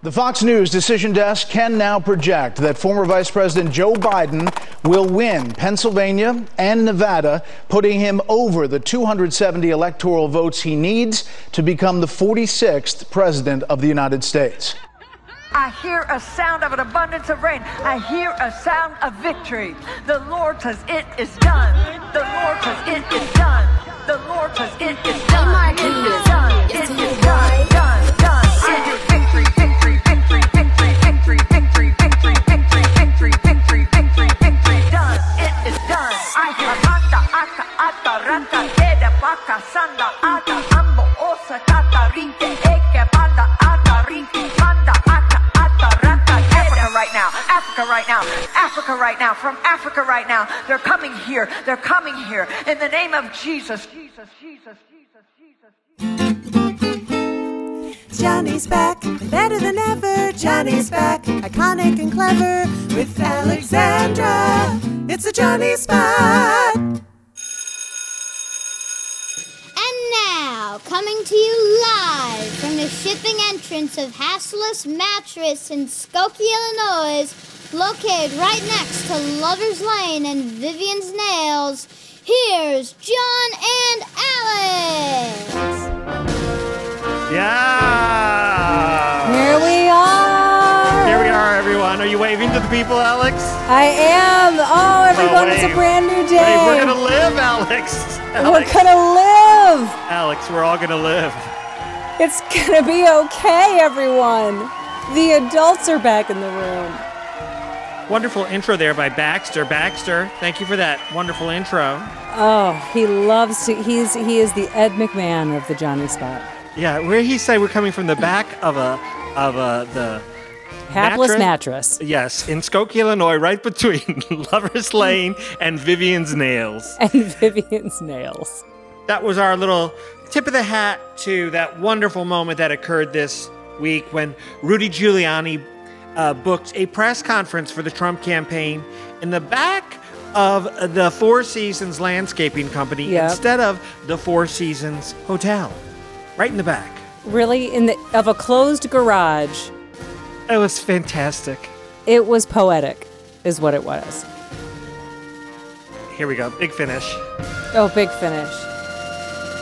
The Fox News decision desk can now project that former Vice President Joe Biden will win Pennsylvania and Nevada, putting him over the 270 electoral votes he needs to become the 46th President of the United States. I hear a sound of an abundance of rain. I hear a sound of victory. The Lord says it is done. The Lord says it is done. The Lord says it is done. Oh it is done. It is done. Done. Done. Sanda ambo osa tata eke banda banda ata ata Africa right now. Africa right now. Africa right now. From Africa right now. They're coming here. They're coming here. In the name of Jesus. Jesus. Jesus. Jesus. Jesus. Johnny's back, better than ever. Johnny's back, iconic and clever. With Alexandra, it's a Johnny Spot. And now, coming to you live from the shipping entrance of Hassless Mattress in Skokie, Illinois, located right next to Lover's Lane and Vivian's Nails, here's John and Alex. Yeah. Waving to the people, Alex? I am. Oh, everyone, it's a brand new day. Wait, we're gonna live, Alex. We're gonna live. Alex, we're all gonna live. It's gonna be okay, everyone. The adults are back in the room. Wonderful intro there by Baxter. Baxter, thank you for that wonderful intro. Oh, he loves to. He's he is the Ed McMahon of the Johnny Spot. Yeah, where he say we're coming from the back of a of a the Hapless mattress. Yes, in Skokie, Illinois, right between Lover's Lane and Vivian's Nails. and Vivian's nails. That was our little tip of the hat to that wonderful moment that occurred this week when Rudy Giuliani uh, booked a press conference for the Trump campaign in the back of the Four Seasons Landscaping Company Yep. instead of the Four Seasons Hotel, right in the back. Really, in the of a closed garage, It was fantastic. it was poetic, is what it was. Here we go, big finish. Oh, big finish.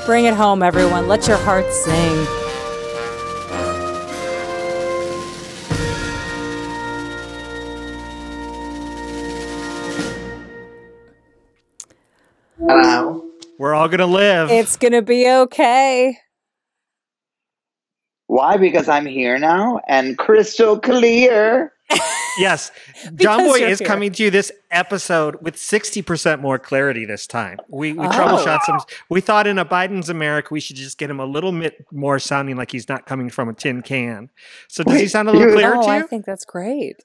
Bring it home, everyone. Let your heart sing. Hello. We're all gonna live. It's gonna be okay. Why? Because I'm here now and crystal clear. Yes, John Boy is here. coming to you this episode with sixty percent more clarity this time. We we Oh. troubleshot some. We thought in a Biden's America we should just get him a little bit more sounding like he's not coming from a tin can. So does he sound a little clearer Oh, to I think that's great.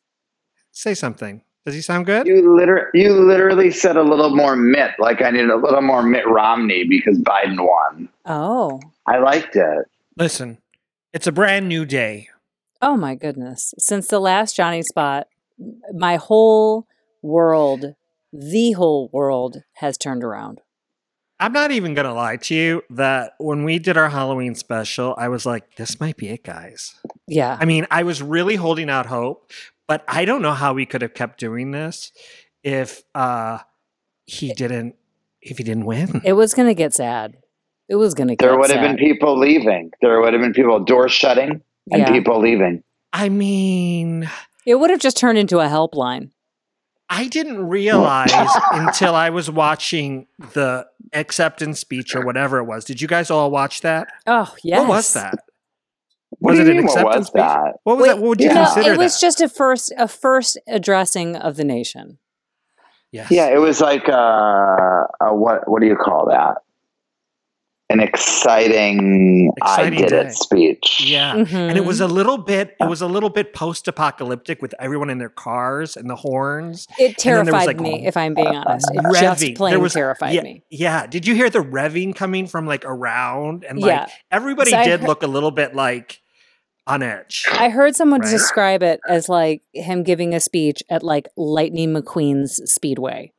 Say something. Does he sound good? You liter- you literally said a little more Mitt, like I needed a little more Mitt Romney because Biden won. Oh. I liked it. Listen, it's a brand new day. Oh my goodness. Since the last Johnny spot, my whole world, the whole world has turned around. I'm not even gonna lie to you that when we did our Halloween special, I was like, "This might be it, guys." Yeah. I mean, I was really holding out hope, but I don't know how we could have kept doing this if uh he didn't if he didn't win. It was going to get sad. It was going to get There would have been people leaving. There would have been people doors shutting and Yeah. people leaving. I mean, It would have just turned into a helpline. I didn't realize until I was watching the acceptance speech or whatever it was. Did you guys all watch that? Oh, yes. What was that? What was do it you an mean, what acceptance was speech? that? What was Wait, that? What would you yeah. No, consider it was that? just a first a first addressing of the nation. yes. Yeah, it was like uh, a what? What do you call that? An exciting, Exciting "I did day. it" speech. Yeah. And it was a little bit it was a little bit post-apocalyptic with everyone in their cars and the horns. It And then there was, terrified like, me, if I'm being honest. It revving. just plain There was- terrified yeah, me. Yeah. Did you hear the revving coming from like around? And like Yeah. everybody So did heard- look a little bit like on edge. I heard someone Right. describe it as like him giving a speech at like Lightning McQueen's Speedway,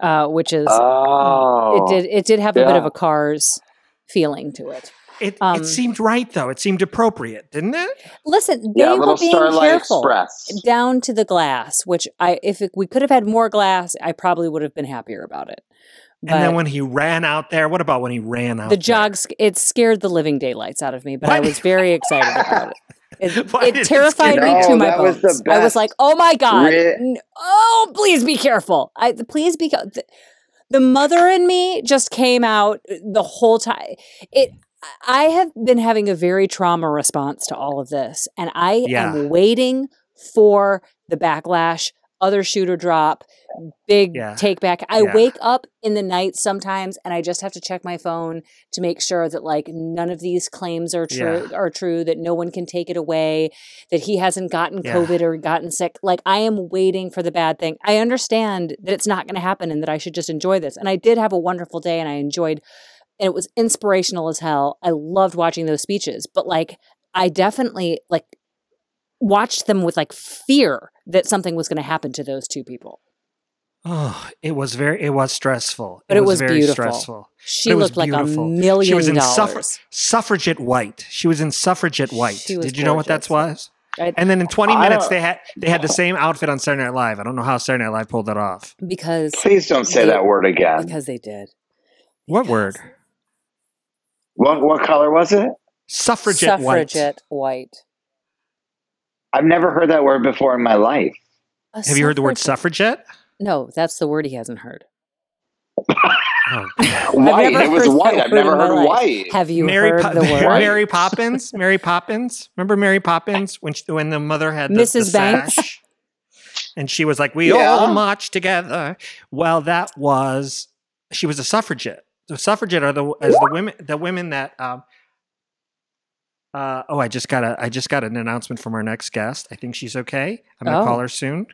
uh, which is Oh, it did it did have a bit of a Cars feeling to it. It, Um, it seemed right though. It seemed appropriate, didn't it? Listen, they Yeah, were little being Starlight careful Express. down to the glass, which I if it, we could have had more glass, I probably would have been happier about it. But and then when he ran out there, what about when he ran out the there? jog it scared the living daylights out of me, but I was very excited about it. It, it terrified me you? to my that was bones. I was like, "Oh my god! Re- oh, please be careful! I please be." ca- The, the mother in me just came out uh, the whole time. It. I have been having a very trauma response to all of this, and I Yeah. am waiting for the backlash, other shooter drop, big Yeah. take back. I Yeah. wake up in the night sometimes, and I just have to check my phone to make sure that like none of these claims are true are true that no one can take it away that he hasn't gotten Yeah. covid or gotten sick like i am waiting for the bad thing i understand that it's not going to happen and that i should just enjoy this and i did have a wonderful day and i enjoyed and it was inspirational as hell i loved watching those speeches but like i definitely like watched them with like fear that something was going to happen to those two people Oh, it was very. It was stressful. But it was very beautiful. stressful. she But looked like a beautiful. million She was in dollars suffra- suffragette white. She was in suffragette white. She was Did you know what that was? I- And then in 20 I minutes, they had they had the same outfit on Saturday Night Live. I don't know how Saturday Night Live pulled that off. because Please don't say They- that word again. because they did What word? What what color was it? Suffragette, white. suffragette white. I've never heard that word before in my life. A Have you heard the word suffragette- suffragette? No, that's the word he hasn't heard. Oh, White. It was white. I've never heard white. Have you Mary, heard Po- the word? Mary Poppins. Mary Poppins. Remember Mary Poppins when she, when the mother had the, the Mrs. Banks? sash? and she was like, "We Yeah. all march together." Well, that was she was a suffragette. The suffragette are the as the women the women that. Um, uh, oh, I just got a I just got an announcement from our next guest. I think she's okay. I'm gonna Oh. call her soon.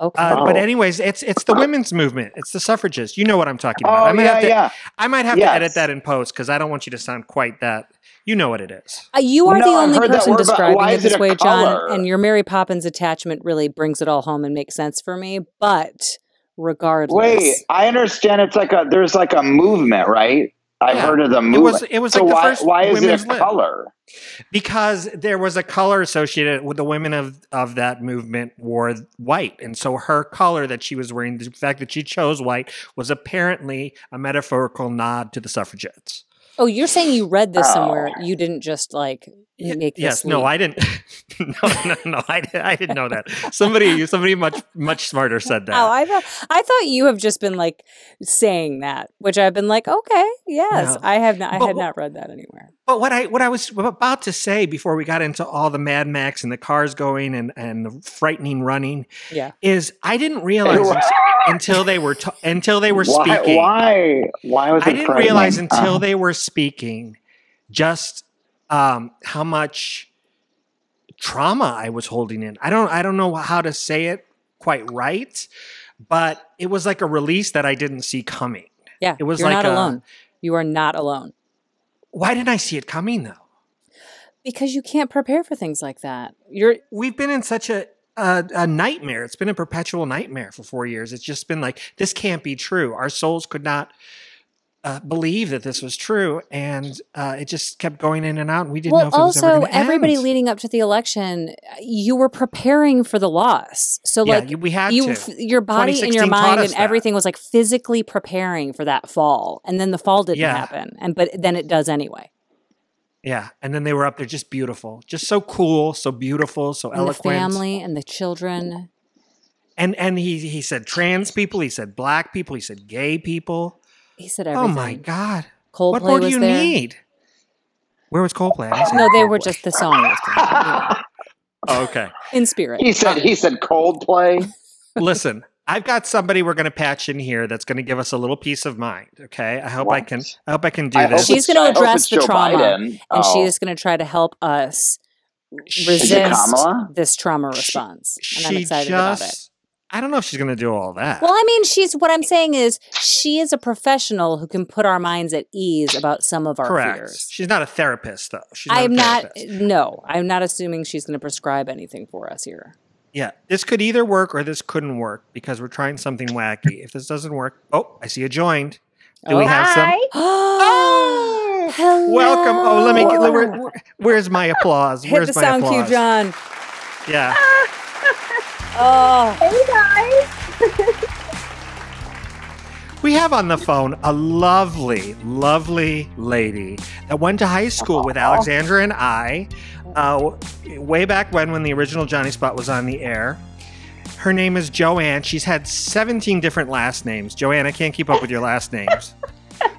Okay. Uh, But Oh. anyways, it's it's the women's movement. It's the suffragists. You know what I'm talking about. Oh I might yeah, have to, yeah. I might have Yes. to edit that in post because I don't want you to sound quite that. You know what it is. Uh, you are No, the only person describing why it this a way, John, and your Mary Poppins attachment really brings it all home and makes sense for me. But regardless, Wait, I understand. It's like a there's like a movement, right? I've Yeah. heard of the It was it was so like the why first why is it women's a lib. color? because there was a color associated with the women of of that movement wore white, and so her color that she was wearing, the fact that she chose white, was apparently a metaphorical nod to the suffragettes. oh, you're saying you read this oh. somewhere? Oh. You didn't just like make this Yes, no. I didn't. no, no, no, I, I didn't know that. Somebody, somebody much much smarter said that. Oh, I thought I thought you have just been like saying that, which I've been like, okay, yes, No. I have not. I But had not read that anywhere. But what I what I was about to say before we got into all the Mad Max and the cars going and and the frightening running Yeah. is I didn't realize un- until they were ta- until they were Why, speaking. why? Why was it I didn't realize until Uh, they were speaking just um, how much trauma I was holding in. I don't I don't know how to say it quite right, but it was like a release that I didn't see coming. Yeah, It was you're like not a- alone. You are not alone Why didn't I see it coming though? because you can't prepare for things like that. You're we've been in such a, a a nightmare. It's been a perpetual nightmare for four years. It's just been like this can't be true. Our souls could not uh, believe that this was true, and uh, it just kept going in and out. And we didn't know well. if it was ever Also, everybody end. leading up to the election, you were preparing for the loss. So, yeah, like, we had you, to. f- your body and your mind and that. everything was like physically preparing for that fall, and then the fall didn't Yeah. happen, and but then it does anyway. Yeah, and then they were up there, just beautiful, just so cool, so beautiful, so And eloquent. the family and the children. And and he he said trans people, he said black people, he said gay people. He said Oh my god! Coldplay what more do was you there. need? Where was Coldplay? I No, they were just the song was playing, Oh, okay. in spirit. he said he said Coldplay. Listen, I've got somebody we're going to patch in here that's going to give us a little peace of mind. Okay, I hope I can. I hope I can do I this. She's gonna address the Joe trauma, Biden. and she Oh. is going to try to help us resist this trauma She- response. and I'm she excited about it. Just. I don't know if she's going to do all that. Well, I mean, she's what I'm saying is she is a professional who can put our minds at ease about some of our Correct. fears. She's not a therapist, though. She's not a I'm not. No, I'm not assuming she's going to prescribe anything for us here. Yeah, this could either work or this couldn't work because we're trying something wacky. If this doesn't work, oh, I see you joined. Do we Oh. have some? oh, Hello. Welcome. Oh, let me. Get, where, where- where's my applause? Hit Where's the my sound applause? cue, John. Yeah. Ah! Oh, Hey guys. We have on the phone a lovely, lovely lady that went to high school with Alexandra and I, uh, way back when, when the original Johnny Spot was on the air. Her name is Joanne. She's had 17 different last names. Joanne, I can't keep up with your last names.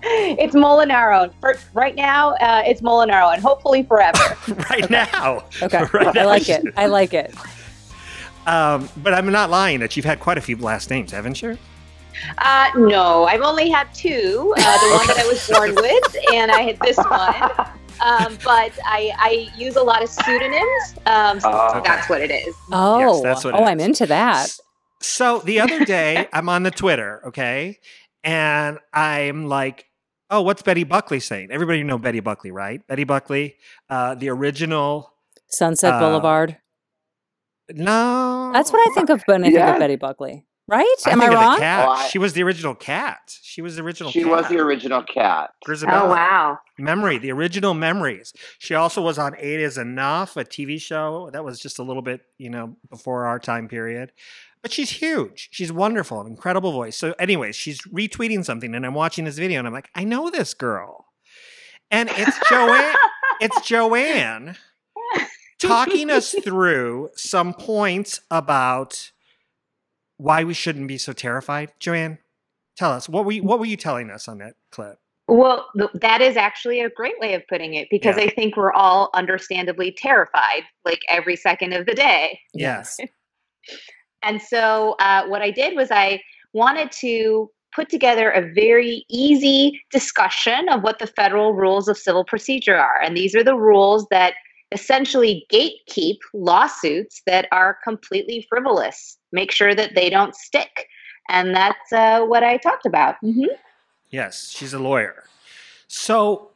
It's Molinaro. For, right now, uh, it's Molinaro, and hopefully forever. right now. okay. Right I now. like it. I like it. Um, but I'm not lying that you've had quite a few last names, haven't you? Uh, no, I've only had two. Uh, the one that I was born with, and I had this one. Um, but I, I use a lot of pseudonyms, um, so Oh. that's what it is. Oh, that's what it oh, I'm into that. So the other day, I'm on the Twitter, okay, and I'm like, "Oh, what's Betty Buckley saying?" Everybody know Betty Buckley, right? Betty Buckley, uh, the original. Sunset Uh, Boulevard. No, That's what I think of when I think of Betty Buckley. Right? I Am I think of the wrong? cat. Oh, I- she was the original cat. She was the original. She cat. was the original cat. Grizabella. Oh wow! Memory, the original memories. She also was on Eight Is Enough, a TV show that was just a little bit, you know, before our time period. But she's huge. She's wonderful, an incredible voice. So, anyways, she's retweeting something, and I'm watching this video, and I'm like, I know this girl, and it's Joanne. it's Joanne talking us through some points about why we shouldn't be so terrified. Joanne, tell us what were you, what were you telling us on that clip? Well, th- that is actually a great way of putting it because Yeah. I think we're all understandably terrified, like every second of the day. Yes. And so, uh, what I did was I wanted to put together a very easy discussion of what the federal rules of civil procedure are. And these are the rules that essentially gatekeep lawsuits that are completely frivolous, make sure that they don't stick. And that's uh, what I talked about. hmm Yes, she's a lawyer. So,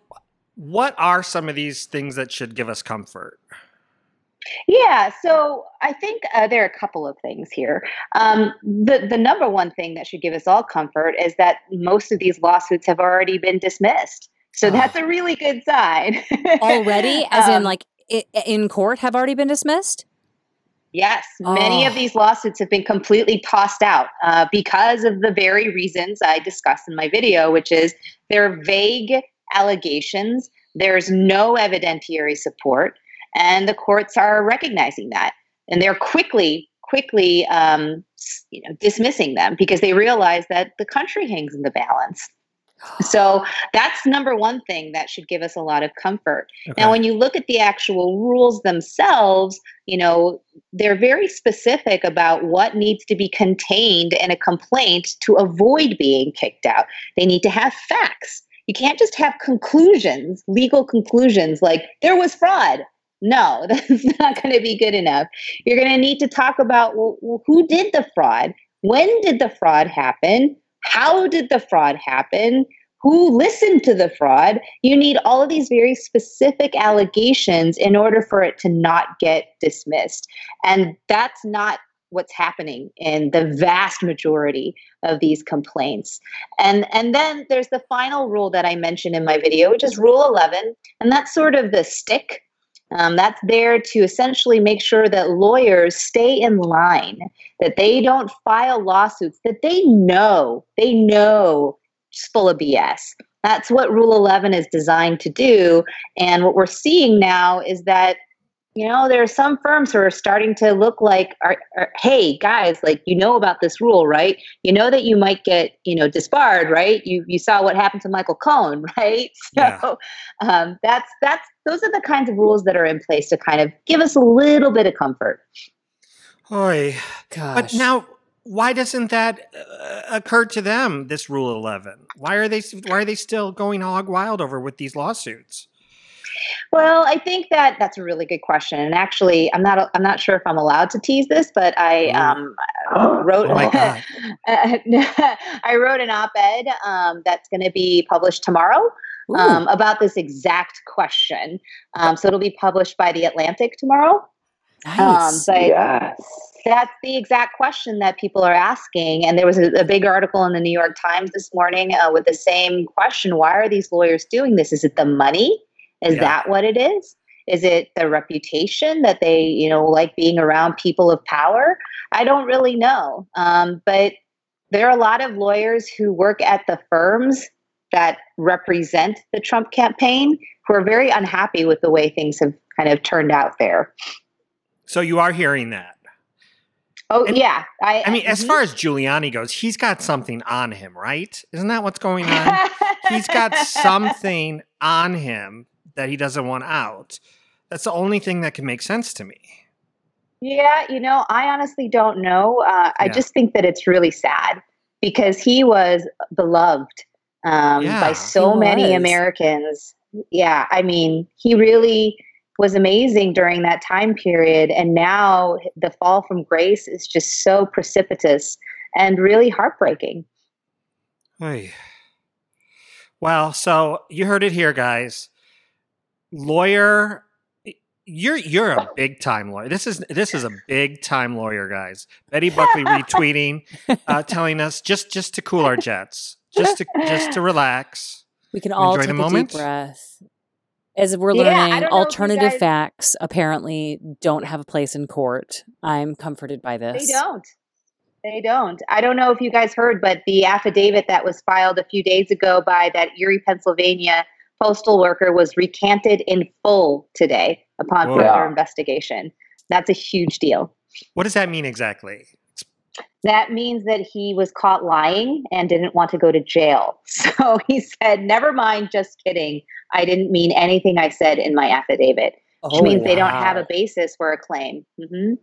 what are some of these things that should give us comfort? Yeah, so I think uh, there are a couple of things here. Um, the the number one thing that should give us all comfort is that most of these lawsuits have already been dismissed. So Oh. that's a really good sign. Already, as in Um, like i- in court, have already been dismissed. Yes, many of Oh. these lawsuits have been completely tossed out uh, because of the very reasons I discussed in my video, which is they're vague allegations, there's no evidentiary support, and the courts are recognizing that, and they're quickly, quickly, um, you know, dismissing them because they realize that the country hangs in the balance. So that's number one thing that should give us a lot of comfort. Okay. Now, when you look at the actual rules themselves, you know, they're very specific about what needs to be contained in a complaint to avoid being kicked out. They need to have facts. You can't just have conclusions, legal conclusions like there was fraud. No, that's not going to be good enough. You're going to need to talk about well, who did the fraud? When did the fraud happen? How did the fraud happen? Who listened to the fraud? You need all of these very specific allegations in order for it to not get dismissed. And that's not what's happening in the vast majority of these complaints. And and then there's the final rule that I mentioned in my video, which is rule 11, and that's sort of the stick. Um, that's there to essentially make sure that lawyers stay in line, that they don't file lawsuits that they know, they know is full of BS. That's what Rule 11 is designed to do. And what we're seeing now is that, you know, there are some firms who are starting to look like, are, are, hey, guys, like, you know about this rule, right? You know that you might get, you know, disbarred, right? You, you saw what happened to Michael Cohen, right? So Yeah. um, that's, that's, those are the kinds of rules that are in place to kind of give us a little bit of comfort. Oy. Gosh. But now, why doesn't that uh, occur to them? This Rule Eleven. Why are they? Why are they still going hog wild over with these lawsuits? Well, I think that that's a really good question, and actually, I'm not I'm not sure if I'm allowed to tease this, but I um, wrote Oh my! I wrote an op-ed um, that's going to be published tomorrow um, about this exact question. Um, so it'll be published by the Atlantic tomorrow. Nice. but Yes. that's the exact question that people are asking. And there was a, a big article in the New York Times this morning uh, with the same question Why are these lawyers doing this? Is it the money? Is Yeah. that what it is? Is it the reputation that they, you know, like being around people of power? I don't really know. Um, but there are a lot of lawyers who work at the firms that represent the Trump campaign who are very unhappy with the way things have kind of turned out there. So you are hearing that. Oh, And- yeah. I, I mean, as mhm. far as Giuliani goes, he's got something on him, right? Isn't that what's going on? he's got something on him that he doesn't want out. That's the only thing that can make sense to me. Yeah, you know, I honestly don't know. Uh, I Yeah. just think that it's really sad because he was beloved um, Yeah. by so many. Americans. Yeah, I mean, he really was amazing during that time period. And now the fall from grace is just so precipitous and really heartbreaking. Hey. Well, so you heard it here, guys. Lawyer, you're you're a big time lawyer. This is this is a big time lawyer, guys. Betty Buckley retweeting, uh, telling us just just to cool our jets, just to just to relax. We can all Enjoy take the a moment? deep breath. As we're learning, don't know if you alternative guys- facts apparently don't have a place in court. I'm comforted by this. They don't. They don't. I don't know if you guys heard, but the affidavit that was filed a few days ago by that Erie, Pennsylvania postal worker was recanted in full today upon Whoa. further investigation. That's a huge deal. What does that mean exactly? That means that he was caught lying and didn't want to go to jail. So he said, Never mind, just kidding. I didn't mean anything I said in my affidavit, which Oh, means they don't have a basis for a claim. hmm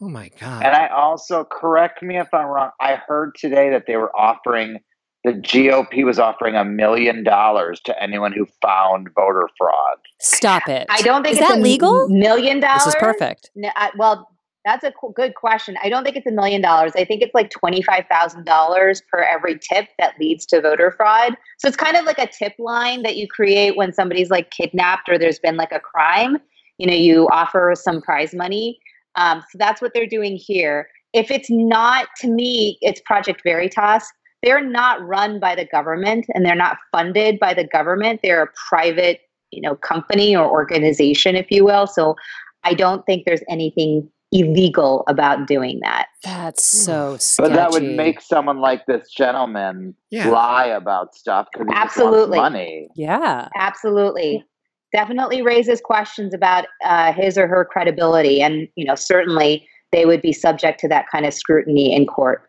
Oh my god! And I also correct me if I'm wrong. I heard today that they were offering the GOP was offering a million dollars to anyone who found voter fraud. Stop it. I don't think Is it's that a legal? million dollars. This is perfect. No, I, well, that's a qu- good question. I don't think it's a million dollars. I think it's like twenty-five thousand dollars per every tip that leads to voter fraud. So it's kind of like a tip line that you create when somebody's like kidnapped or there's been like a crime. You know, you offer some prize money. Um, so that's what they're doing here. If it's not, to me, it's Project Veritas. They're not run by the government and they're not funded by the government. They're a private, you know, company or organization, if you will. So I don't think there's anything illegal about doing that. That's so sketchy. But that would make someone like this gentleman Yeah. lie about stuff because he just Absolutely. wants money. Yeah. Absolutely. Definitely raises questions about uh, his or her credibility. And, you know, certainly they would be subject to that kind of scrutiny in court.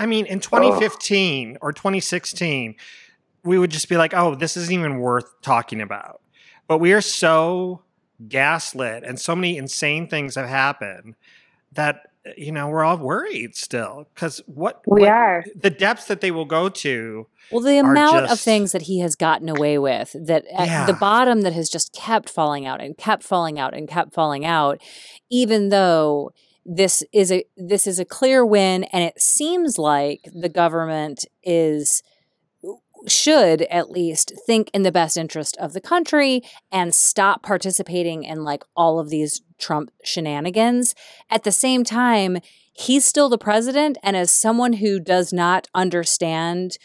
I mean, in 2015 or 2016, we would just be like, "Oh, this isn't even worth talking about." But we are so gaslit, and so many insane things have happened that you know we're all worried still because what We what- are. the depths that they will go to. Well, the are amount of things that he has gotten away with, that at Yeah. the bottom that has just kept falling out and kept falling out and kept falling out, even though this is a this is a clear win, and it seems like the government is should at least think in the best interest of the country and stop participating in like all of these Trump shenanigans. At the same time, he's still the president, and as someone who does not understand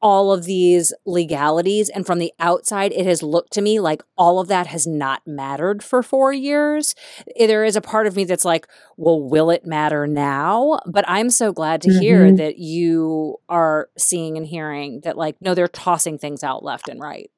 all of these legalities and from the outside it has looked to me like all of that has not mattered for 4 years there is a part of me that's like well will it matter now but i'm so glad to hear Mhm. that you are seeing and hearing that like no they're tossing things out left and right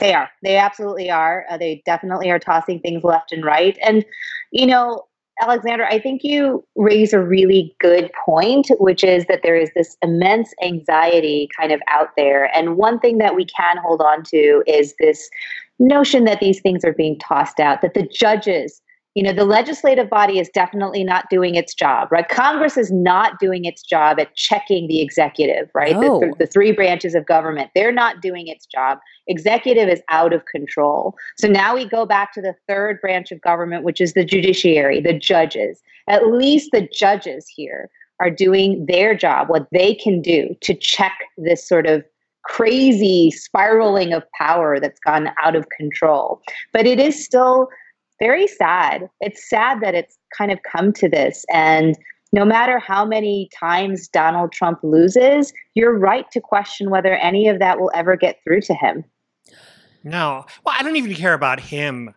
They are. They absolutely are. Uh, they definitely are tossing things left and right. And, you know, Alexander, I think you raise a really good point, which is that there is this immense anxiety kind of out there. And one thing that we can hold on to is this notion that these things are being tossed out, that the judges, you know, the legislative body is definitely not doing its job, right? Congress is not doing its job at checking the executive, right? The- the three branches of government, they're not doing its job executive is out of control. So now we go back to the third branch of government, which is the judiciary, the judges. At least the judges here are doing their job, what they can do to check this sort of crazy spiraling of power that's gone out of control. But it is still very sad. It's sad that it's kind of come to this. And no matter how many times Donald Trump loses, you're right to question whether any of that will ever get through to him. No. Well, I don't even care about him.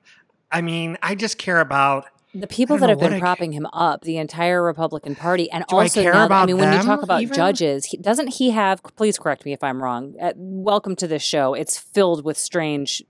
I mean, I just care about the people that don't have been what I- propping him up, the entire Republican Party, and Do I also care now, I about mean, when you talk about even? judges, he, doesn't he have? Please correct me if I'm wrong. Uh, welcome to this show. It's filled with strange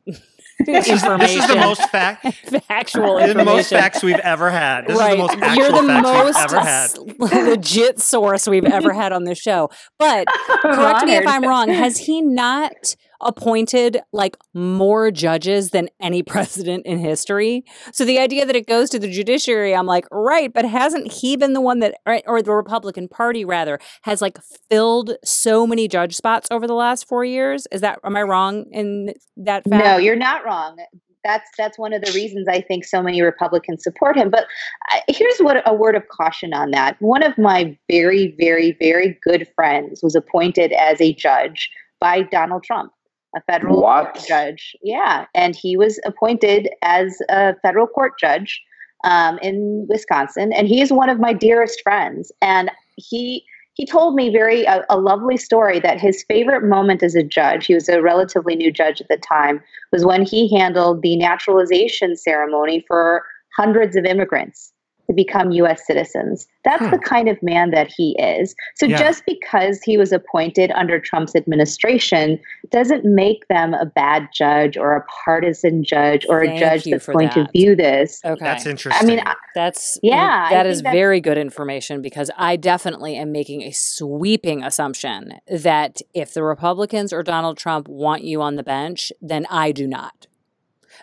this is, information. this is the most fact factual the most facts we've ever had. This right. is the most actual You're the facts most we've ever had. s- legit source we've ever had on this show. But correct me if. I'm wrong. Has he not appointed like more judges than any president in history? So the idea that it goes to the judiciary, I'm like, right, but hasn't he been the one that, or- the Republican Party rather, has like filled so many judge spots over the last four years? Is that, am I wrong in that fact? No, you're not wrong. That's that's one of the reasons I think so many Republicans support him. But I, here's what a word of caution on that. One of my very, very, very good friends was appointed as a judge by Donald Trump, a federal judge. Yeah, and he was appointed as a federal court judge um, in Wisconsin, and he is one of my dearest friends. And he he told me very a, a lovely story that his favorite moment as a judge he was a relatively new judge at the time was when he handled the naturalization ceremony for hundreds of immigrants to become US citizens. That's Hmm. the kind of man that he is. So Yeah. just because he was appointed under Trump's administration doesn't make them a bad judge or a partisan judge or Thank a judge that's for going to view this. Okay. That's interesting. I mean, That's Yeah, that think is that's- very good information because I definitely am making a sweeping assumption that if the Republicans or Donald Trump want you on the bench, then I do not.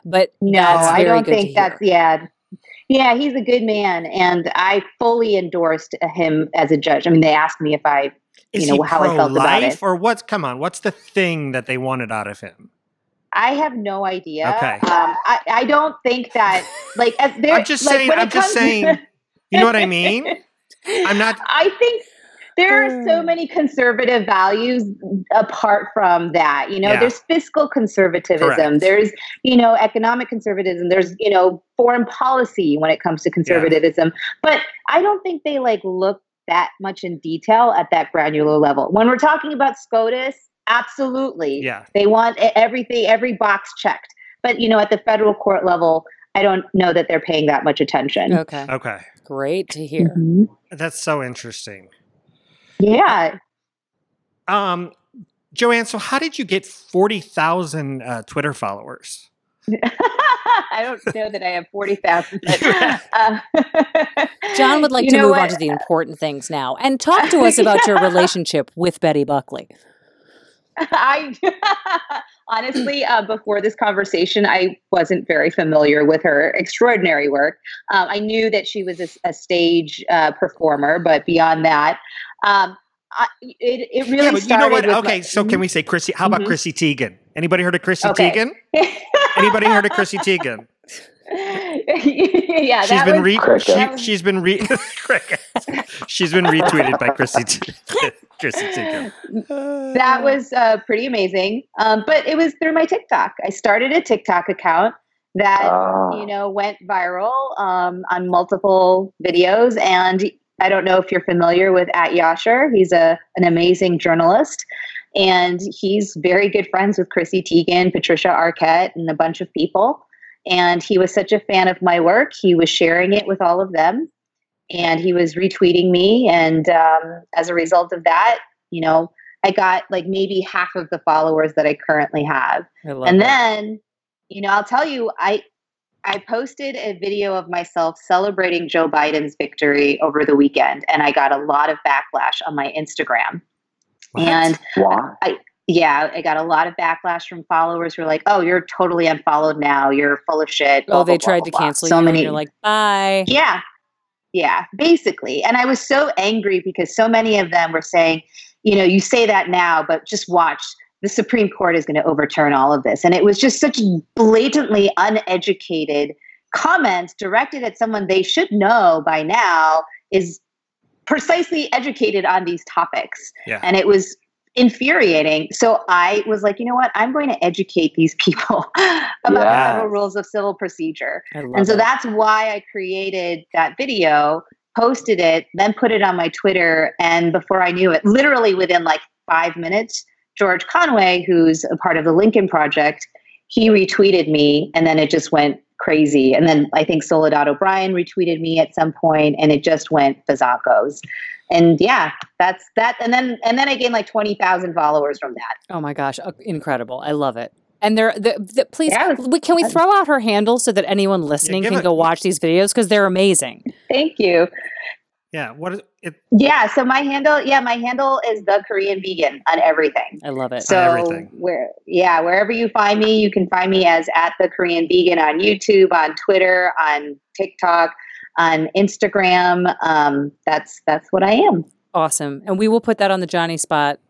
But No, that's I don't good think that's hear. yeah. Yeah, he's a good man, and I fully endorsed him as a judge. I mean, they asked me if I, is you know, how I felt about it. or what's? Come on, what's the thing that they wanted out of him? I have no idea. Okay. Um, I, I don't think that like as there. I'm just like, saying. I'm just saying. You know what I mean? I'm not. I think there are so many conservative values apart from that. You know, Yeah. there's fiscal conservatism, Correct. there's, you know, economic conservatism, there's, you know, foreign policy when it comes to conservatism. But I don't think they like look that much in detail at that granular level. When we're talking about SCOTUS, absolutely. Yeah. They want everything, every box checked. But, you know, at the federal court level, I don't know that they're paying that much attention. Okay. Okay, Great to hear. Mhm. that's so interesting. Yeah. Um, Joanne, so how did you get forty thousand uh, Twitter followers? I don't know that I have 40,000. but, uh, John would like to move what? on to the important things now and talk to us about your relationship with Betty Buckley. I honestly, uh, before this conversation, I wasn't very familiar with her extraordinary work. Um, I knew that she was a, a stage uh, performer, but beyond that, um, I, it, it really yeah, but you know what? Okay, my- so can we say Chrissy? How about Mhm. Chrissy Teigen? Anybody heard of Chrissy Okay. Teigen? Anybody heard of Chrissy Teigen? yeah, She's that been re- that was- she, has been re- she's been retweeted by Chrissy Te- Chrissy Teigen. that was uh, pretty amazing. Um, but it was through my TikTok. I started a TikTok account that Oh. you know went viral um, on multiple videos. And I don't know if you're familiar with At Yashar. He's a an amazing journalist, and he's very good friends with Chrissy Teigen, Patricia Arquette, and a bunch of people. And he was such a fan of my work. He was sharing it with all of them, and he was retweeting me. And um, as a result of that, you know, I got like maybe half of the followers that I currently have. I And that. then, you know, I'll tell you, I I posted a video of myself celebrating Joe Biden's victory over the weekend, and I got a lot of backlash on my Instagram. What? And Why? yeah, I got a lot of backlash from followers who are like, "Oh, you're totally unfollowed now. You're full of shit." oh, blah, they blah, tried blah, to blah, blah." cancel so you, many. and you're like, bye. Yeah. Yeah, basically. And I was so angry because so many of them were saying, you know, you say that now, but just watch. The Supreme Court is going to overturn all of this. And it was just such blatantly uneducated comments directed at someone they should know by now is precisely educated on these topics. Yeah. And it was infuriating. So I was like, you know what? I'm going to educate these people about the federal rules of civil procedure. And so it. that's why I created that video, posted it, then put it on my Twitter. And before I knew it, literally within like five minutes, George Conway, who's a part of the Lincoln Project, he retweeted me and then it just went crazy. And then I think Soledad O'Brien retweeted me at some point and it just went bazackos. And yeah, that's that. And then and then I gained like twenty thousand followers from that. Oh my gosh, uh, incredible! I love it. And there, the, the, please, Yeah, was can we throw out her handle so that anyone listening give can it- go watch these videos because they're amazing. Thank you. Yeah. What is it? Yeah, so my handle, yeah, my handle is the Korean vegan on everything. I love it. So everything. where yeah, wherever you find me, you can find me as at the Korean vegan on YouTube, on Twitter, on TikTok, on Instagram. Um, that's that's what I am. awesome, and we will put that on the Johnny Spot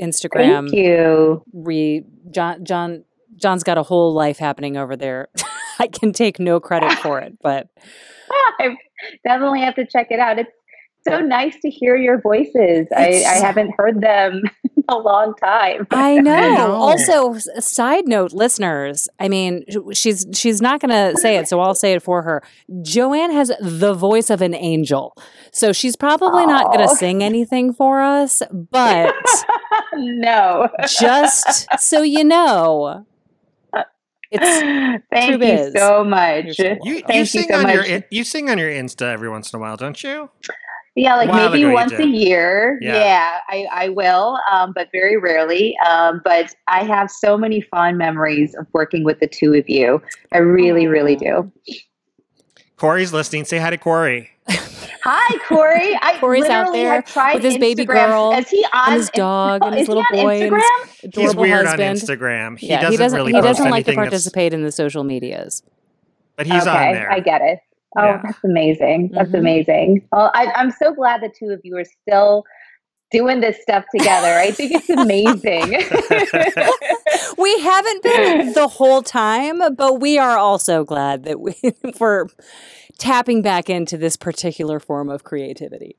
Instagram. Thank you. Re John John John's got a whole life happening over there. I can take no credit for it, but I definitely have to check it out. It's so nice to hear your voices. I, I haven't heard them in a long time. I know. know. Also, side note, listeners. I mean, she's she's not going to say it, so I'll say it for her. Joanne has the voice of an angel, so she's probably not going to sing anything for us. But no. just so you know, it's Thank you so much. You're You you Thank you sing so on your much. in- you sing on your Insta every once in a while, don't you? Yeah, like maybe once a year. Yeah. Yeah, I, I will, um, but very rarely. Um, but I have so many fond memories of working with the two of you. I really, really do. Corey's listening. Say hi to Corey. Hi, Corey. I Corey's out there have tried with his baby girl Is he on and his dog and his is he little boy and his Instagram? He's adorable weird husband. on Instagram. He yeah, doesn't he doesn't. really he doesn't like to anything that's- participate in the social medias. but he's okay, on there. I get it. Oh, Yeah. that's amazing. That's Mhm. amazing. Well, I, I'm so glad the two of you are still doing this stuff together. I think it's amazing. we haven't been the whole time, but we are also glad that we, we're tapping back into this particular form of creativity.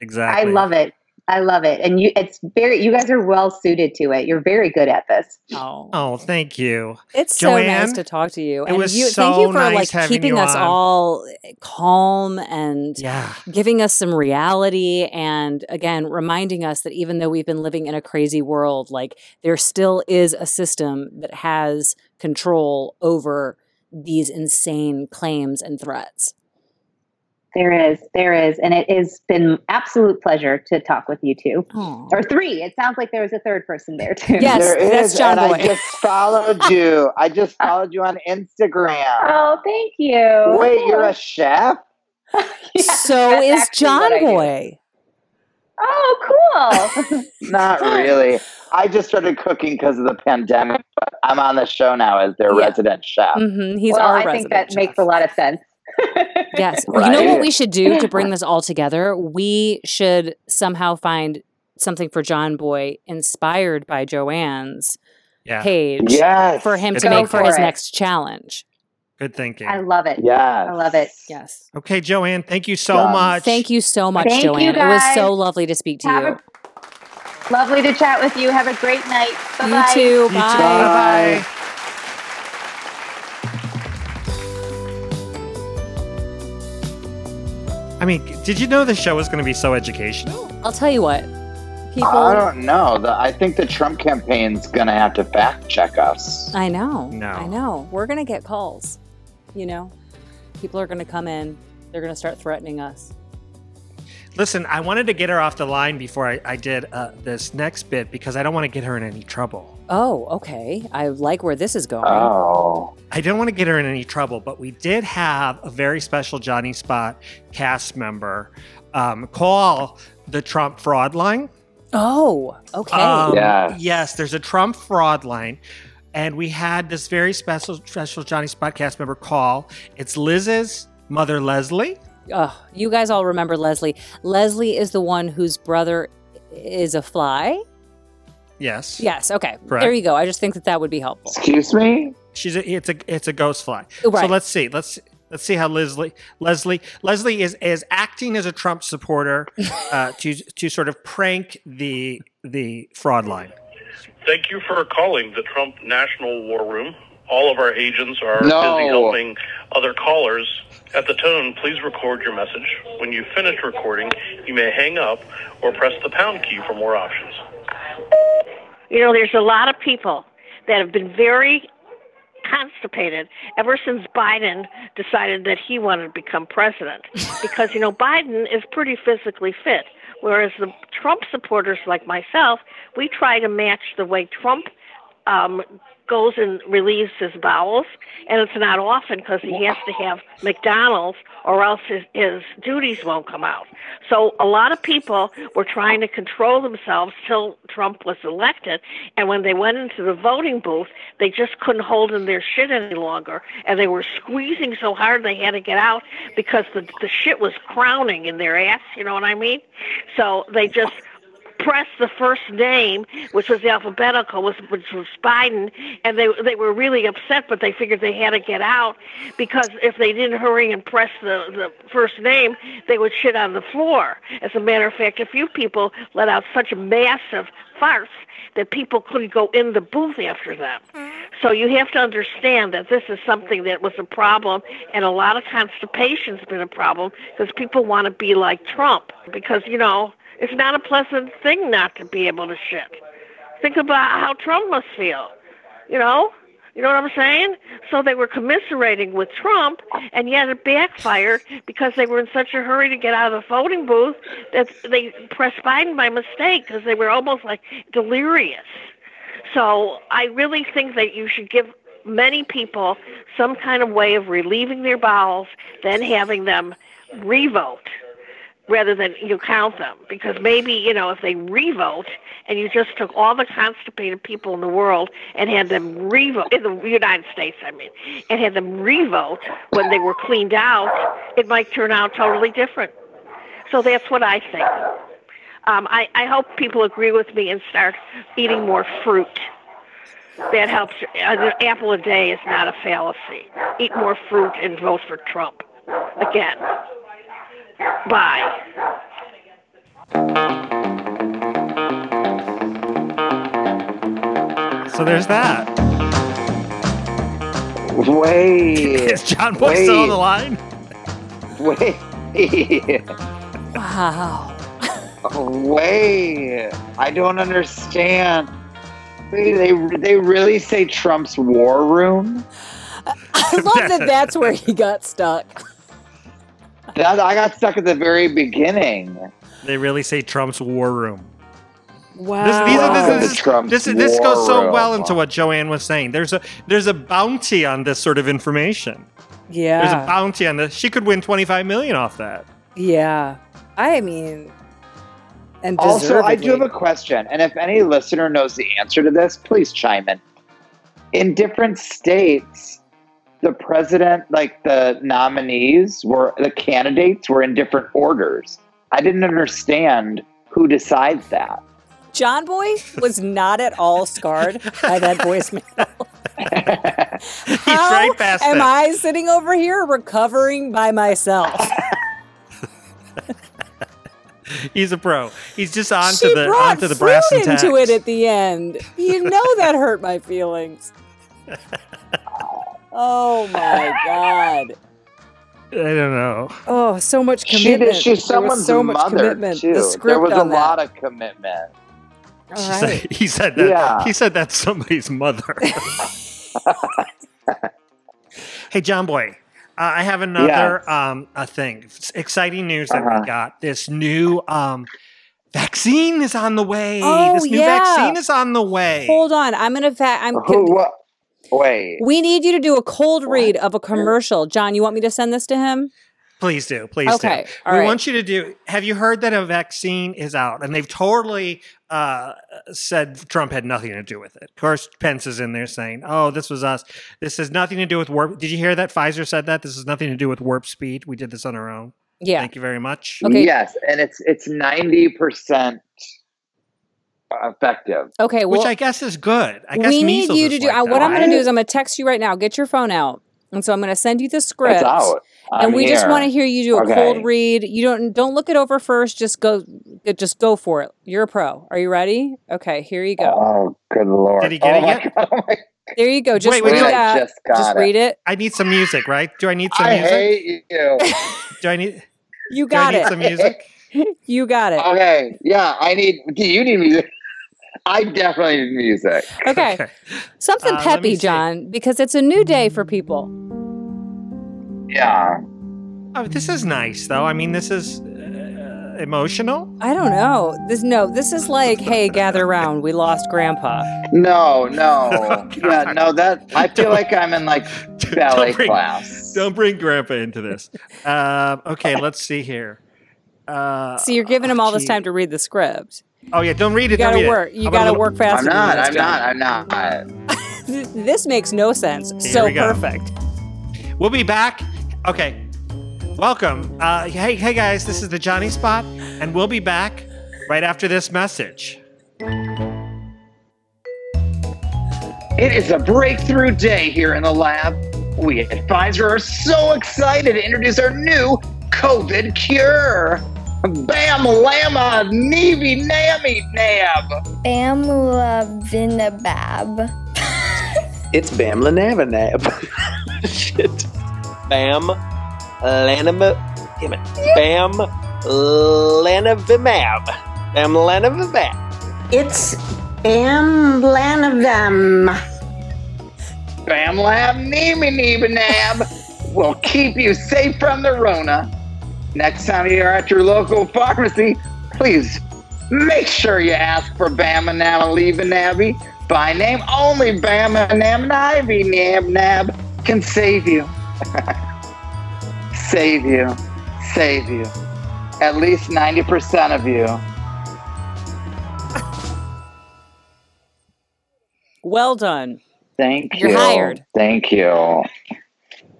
exactly. I love it. I love it. And you it's very you guys are well suited to it. You're very good at this. Oh, Oh, thank you. it's so nice to talk to you. it and was you, thank you so for nice like having keeping us on. all calm and Yeah. giving us some reality and again reminding us that even though we've been living in a crazy world like there still is a system that has control over these insane claims and threats There is, there is, and it has been absolute pleasure to talk with you two. Or three. It sounds like there was a third person there too. Yes, There that's John and Boy. I just followed you. I just followed you on Instagram. Oh, thank you. Wait, you're a chef? Yeah, so is john what I boy Oh, cool. Not really. I just started cooking because of the pandemic, but I'm on the show now as their Yeah. resident chef. hmm he's well, our I think that resident makes a lot of sense. Yes. You know what we should do to bring this all together? We should somehow find something for John Boy inspired by Joanne's Yeah. page Yes. for him Good to make for for his it. next challenge. Good thinking. I love it. Yeah. I love it. Yes. okay, Joanne, thank you so Done. much. Thank you so much, Thank you, Joanne. It was so lovely to speak to Have you. a- Lovely to chat with you. Have a great night. Bye You too. You too. Bye. Bye. I mean, did you know the show was going to be so educational? I'll tell you what. People I don't know. The, I think the Trump campaign's going to have to fact check us. I know. No. I know. We're going to get calls. You know, people are going to come in. They're going to start threatening us. Listen, I wanted to get her off the line before I, I did uh, this next bit because I don't want to get her in any trouble. Oh, okay. I like where this is going. Oh. I don't want to get her in any trouble, but we did have a very special Johnny Spot cast member um, call the Trump fraud line. Oh, okay. Um, Yes. Yes, there's a Trump fraud line. And we had this very special, special Johnny Spot cast member call. It's Liz's mother, Leslie. oh, you guys all remember Leslie. Leslie is the one whose brother is a fly. Yes. Yes. Okay. Correct. There you go. I just think that that would be helpful. Excuse me? She's a, it's a it's a ghost fly. So let's see. Let's let's see how Leslie Leslie Leslie is is acting as a Trump supporter uh, to to sort of prank the the fraud line. Thank you for calling the Trump National War Room. All of our agents are No. busy helping other callers. At the tone, please record your message. When you finish recording, you may hang up or press the pound key for more options. You know, there's a lot of people that have been very constipated ever since Biden decided that he wanted to become president. because, you know, Biden is pretty physically fit, whereas the Trump supporters like myself, we try to match the way Trump um, goes and relieves his bowels, and it's not often because he has to have McDonald's or else his, his duties won't come out. So a lot of people were trying to control themselves till Trump was elected, and when they went into the voting booth, they just couldn't hold in their shit any longer, and they were squeezing so hard they had to get out because the the shit was crowning in their ass. You know what I mean? So they just pressed the first name, which was alphabetical, was which was Biden, and they they were really upset, but they figured they had to get out because if they didn't hurry and press the the first name, they would shit on the floor. As a matter of fact, a few people let out such a massive farce that people couldn't go in the booth after them. So you have to understand that this is something that was a problem, and a lot of constipation's been a problem because people want to be like Trump because you know it's not a pleasant thing not to be able to shit. Think about how Trump must feel. You know? You know what I'm saying? So they were commiserating with Trump, and yet it backfired because they were in such a hurry to get out of the voting booth that they pressed Biden by mistake because they were almost like delirious. So I really think that you should give many people some kind of way of relieving their bowels, then having them revote rather than you count them. Because maybe, you know, if they revote and you just took all the constipated people in the world and had them revote, in the United States, I mean, and had them revote when they were cleaned out, it might turn out totally different. So that's what I think. Um, I, I hope people agree with me and start eating more fruit. That helps. An apple a day is not a fallacy. Eat more fruit and vote for Trump. Again. Bye. So there's that. Wait. Is John Boy still on the line? Wait. Wow. Wait. I don't understand. Wait, they they really say Trump's war room? I love that that's where he got stuck. That I got stuck at the very beginning. They really say Trump's war room. Wow. This, these are, Welcome this, to is- this, is- this goes so well into what Joanne was saying. There's a there's a bounty on this sort of information. Yeah. There's a bounty on this. She could win 25 million off that. yeah. I mean, and Also, I do have a question, and if any listener knows the answer to this, please chime in. In different states, the president, like the nominees, were the candidates were in different orders. I didn't understand who decides that. John Boy was not at all scarred by that voicemail. He's How right am it. I sitting over here recovering by myself? He's a pro. He's just onto she the brought onto the brass and into it at the end. You know that hurt my feelings. Oh my god! I don't know. Oh, so much commitment. did, she's there was someone's so much mother commitment. too. The script there was a on that. lot of commitment. All right. said- he said that. Yeah. He said that's somebody's mother. hey, John Boy. Uh, I have another Yes. um, a thing. It's exciting news that Uh-huh. we got. This new um, vaccine is on the way. Oh, this new yeah. vaccine is on the way. Hold on, I'm gonna. Fa- I'm. Who? What? Wait. We need you to do a cold read of a commercial. John, you want me to send this to him? Please do. Please Okay, do. all we right. want you to do. Have you heard that a vaccine is out? And they've totally uh, said Trump had nothing to do with it. Of course, Pence is in there saying, "Oh, this was us. This has nothing to do with warp." Did you hear that Pfizer said that this has nothing to do with warp speed? We did this on our own. Yeah. Thank you very much. Okay. Yes, and it's it's ninety percent effective. Okay. Well, Which I guess is good. I guess we need you to do. like that, what I'm going to do is I'm going to text you right now. Get your phone out, and so I'm going to send you the script. It's out. I'm and we just want to hear you do a Okay. cold read. You don't don't look it over first. Just go, just go for it. You're a pro. Are you ready? Okay, here you go. Oh, good lord! Did he get oh it yet? God, oh my- There you go. Just Wait, wait, read wait. that. Just got just it. read it. I need some music, right? Do I need some I music? hate you. Do I need? You got Do I got need it. some music? You got it. okay, yeah, I need. Do you need music? I definitely need music. Okay. Something Uh, peppy. John, because it's a new day for people. Yeah. Oh, this is nice, though. I mean, this is uh, emotional. I don't know. This no, this is like, hey, gather round. We lost grandpa. No, no. Oh, yeah, no. That I feel like I'm in like ballet Don't bring- class. Don't bring Grandpa into this. Um, okay, let's see here. Uh, See, you're giving him all this time to read the script. Oh yeah, don't read it. You gotta read it. work. You How about a gotta work faster. I'm than not. this, I'm not. I'm not. This makes no sense. Here so we perfect. We'll be back. Okay. Welcome. Uh, hey, hey guys, this is the Jonny Spot, and we'll be back right after this message. It is a breakthrough day here in the lab. We at Pfizer are so excited to introduce our new COVID cure. Bam Lama Neevy Nammy Nab. Bamla Vinabab. It's Bam Lanavanab. Shit. Bam Lanama. Damn it. Bam Lanavimab. Bam Lanavimab. It's Bam Lanavem. Bam Lab Neemy Neeba Nab will keep you safe from the Rona. Next time you're at your local pharmacy, please make sure you ask for Bama Nam Leave Nabby. By name only Bama Nam Ivy Nab Nab can save you. save you. Save you. At least 90% of you. Well done. Thank You're you. hired. Thank you.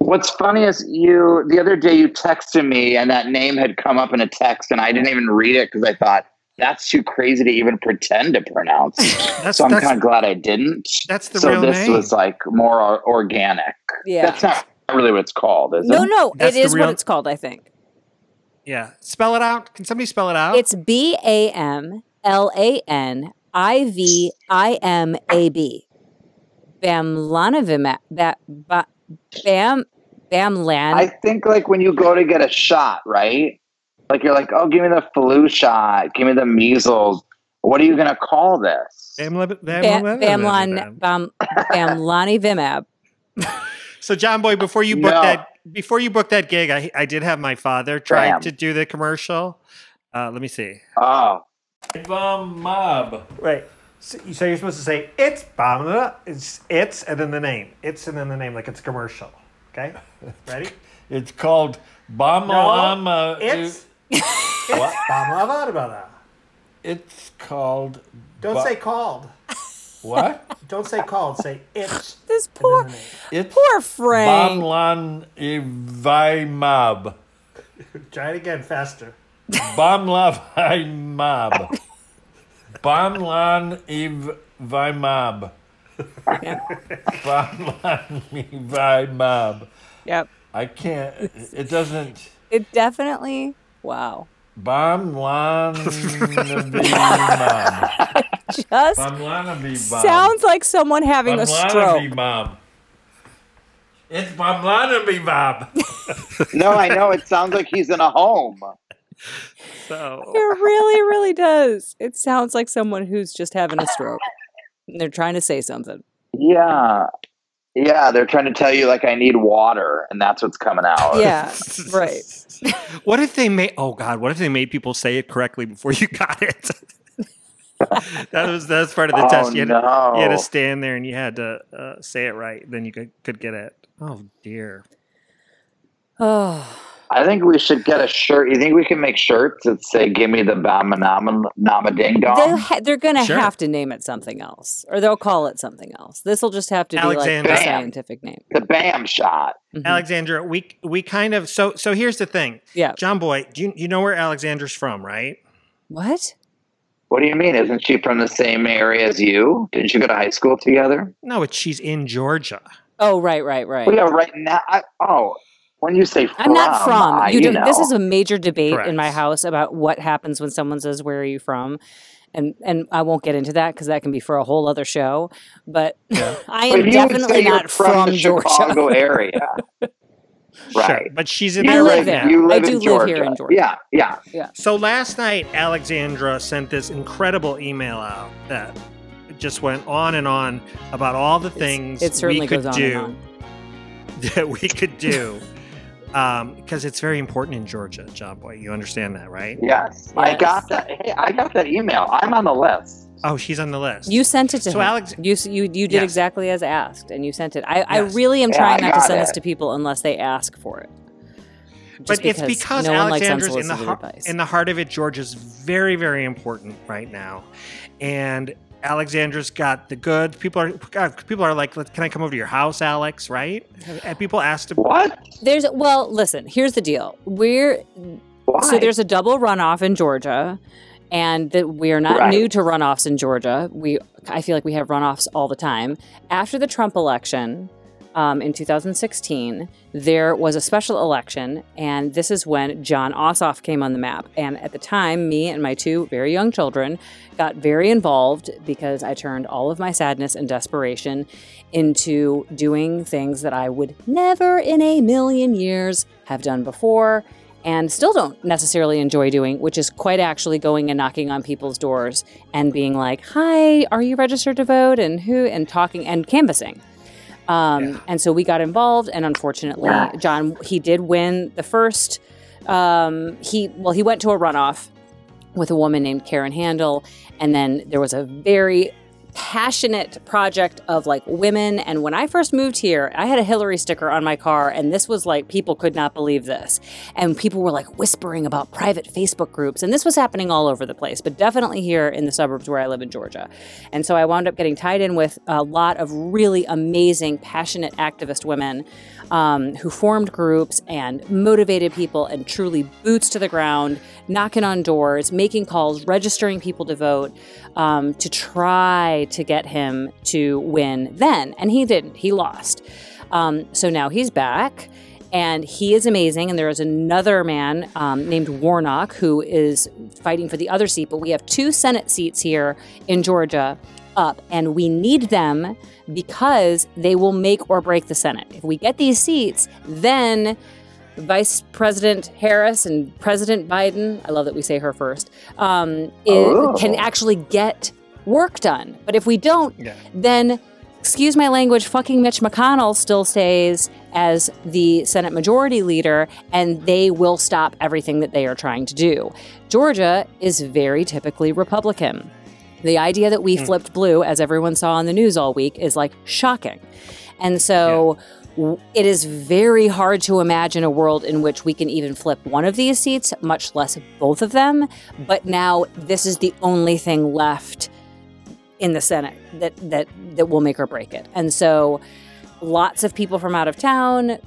What's funny is you the other day you texted me and that name had come up in a text and I didn't even read it because I thought that's too crazy to even pretend to pronounce. That's so I'm kind of glad I didn't. that's the so real this name. was like more organic. Yeah. That's not really what it's called, is No, it? no, That's it the is real- what it's called. I think yeah. Spell it out. Can somebody spell it out? it's B A M L A N I V I M A B. Bamlanavimab. Ba, ba, bam. Bamlan. I think like when you go to get a shot, right? Like you're like, oh, give me the flu shot, give me the measles. What are you gonna call this? Bam, Bam, Ba- Bamlan. Bam. Bamlanivimab. So John Boy, before you booked No. that before you booked that gig, I I did have my father try Bam. to do the commercial. Uh, let me see. Oh, Mob. Right. So, so you're supposed to say it's Bamla, it's it's and then the name. It's and then the name like it's commercial. Okay? Ready? It's called Bamalama. It's it's Bamla It's called. Don't Ba- say called. What? Don't say called. Say it's. This poor, and then the name. It's poor Frank. Bamlan Ivaimab. Try it again faster. Bamlavaimab. Bamlan Ivaimab. Bamlan Ivaimab. Yep. I can't. It doesn't. It definitely. Wow. Bamlan lan Just Bamlan sounds like someone having a stroke. Mom. It's Bamlanabi Bob. no, I know. It sounds like he's in a home. So It really, really does. It sounds like someone who's just having a stroke. And they're trying to say something. Yeah. Yeah, they're trying to tell you like I need water, and that's what's coming out. Yeah, right. What if they made? Oh God! What if they made people say it correctly before you got it? that was that was part of the Oh, test. You had, to, you had to stand there and you had to uh, say it right. Then you could could get it. Oh dear. Oh, I think we should get a shirt. You think we can make shirts that say "Give me the Bama Nama, nama Ding They'll ha- they're going to Sure. have to name it something else, or they'll call it something else. This will just have to be like Alexander. the scientific name. The Bam shot. Mhm. Alexandra, we we kind of so so. Here's the thing, Yeah. John Boy. Do you you know where Alexandra's from, right? What? What do you mean? Isn't she from the same area as you? Didn't you go to high school together? No, it's she's in Georgia. Oh, right, right, right. Well, yeah, right now. I, oh, when you say from, I'm not from. I- You, do, know. This is a major debate in my house about what happens when someone says, "Where are you from?" And and I won't get into that because that can be for a whole other show. But I am you would definitely not from, from the Georgia. Chicago area. Sure, right. but she's in I there right there. now. You live I do in live here Georgia. in Georgia. Yeah, yeah. Yeah. So last night, Alexandra sent this incredible email out that just went on and on about all the things it certainly we could goes on do and on. that we could do. Um, because it's very important in Georgia, John Boy. You understand that, right? Yes. I got that. Hey, I got that email. I'm on the list. Oh, she's on the list. You sent it to So him. Alex- you you you did Yes. exactly as asked, and you sent it. I, I really am Yeah, trying I not to got send this to people unless they ask for it. but Just it's because no one likes Alexandra's in the heart, in the heart of it. Georgia's very, very important right now, and Alexandra's got the goods. People are uh, people are like, "Can I come over to your house, Alex?" Right? And people asked to What? There's well, listen. Here's the deal. We're Why? so there's a double runoff in Georgia, and that we are not Right. new to runoffs in Georgia. We I feel like we have runoffs all the time. After the Trump election. Um, in 2016, there was a special election, and this is when Jon Ossoff came on the map. And at the time, me and my two very young children got very involved because I turned all of my sadness and desperation into doing things that I would never in a million years have done before and still don't necessarily enjoy doing, which is quite actually going and knocking on people's doors and being like, "Hi, are you registered to vote?" and who and talking and canvassing. Um, And so we got involved, and unfortunately, Jon he did win the first. Um, he well, he went to a runoff with a woman named Karen Handel, and then there was a very passionate project of like women. And when I first moved here, I had a Hillary sticker on my car, and this was like people could not believe this, and people were like whispering about private Facebook groups, and this was happening all over the place, but definitely here in the suburbs where I live in Georgia. And so I wound up getting tied in with a lot of really amazing, passionate activist women um, who formed groups and motivated people and truly boots to the ground, knocking on doors, making calls, registering people to vote um, to try to get him to win then. And he didn't, he lost. Um, so now he's back. And he is amazing. And there is another man um, named Warnock who is fighting for the other seat. But we have two Senate seats here in Georgia up, and we need them because they will make or break the Senate. If we get these seats, then Vice President Harris and President Biden, I love that we say her first, um, is, Oh. can actually get work done. But if we don't, Yeah. then, excuse my language, fucking Mitch McConnell still stays as the Senate Majority Leader, and they will stop everything that they are trying to do. Georgia is very typically Republican. The idea that we mm. flipped blue, as everyone saw on the news all week, is like shocking. And so w it is very hard to imagine a world in which we can even flip one of these seats, much less both of them. But now this is the only thing left in the Senate that that that will make or break it. And so lots of people from out of town,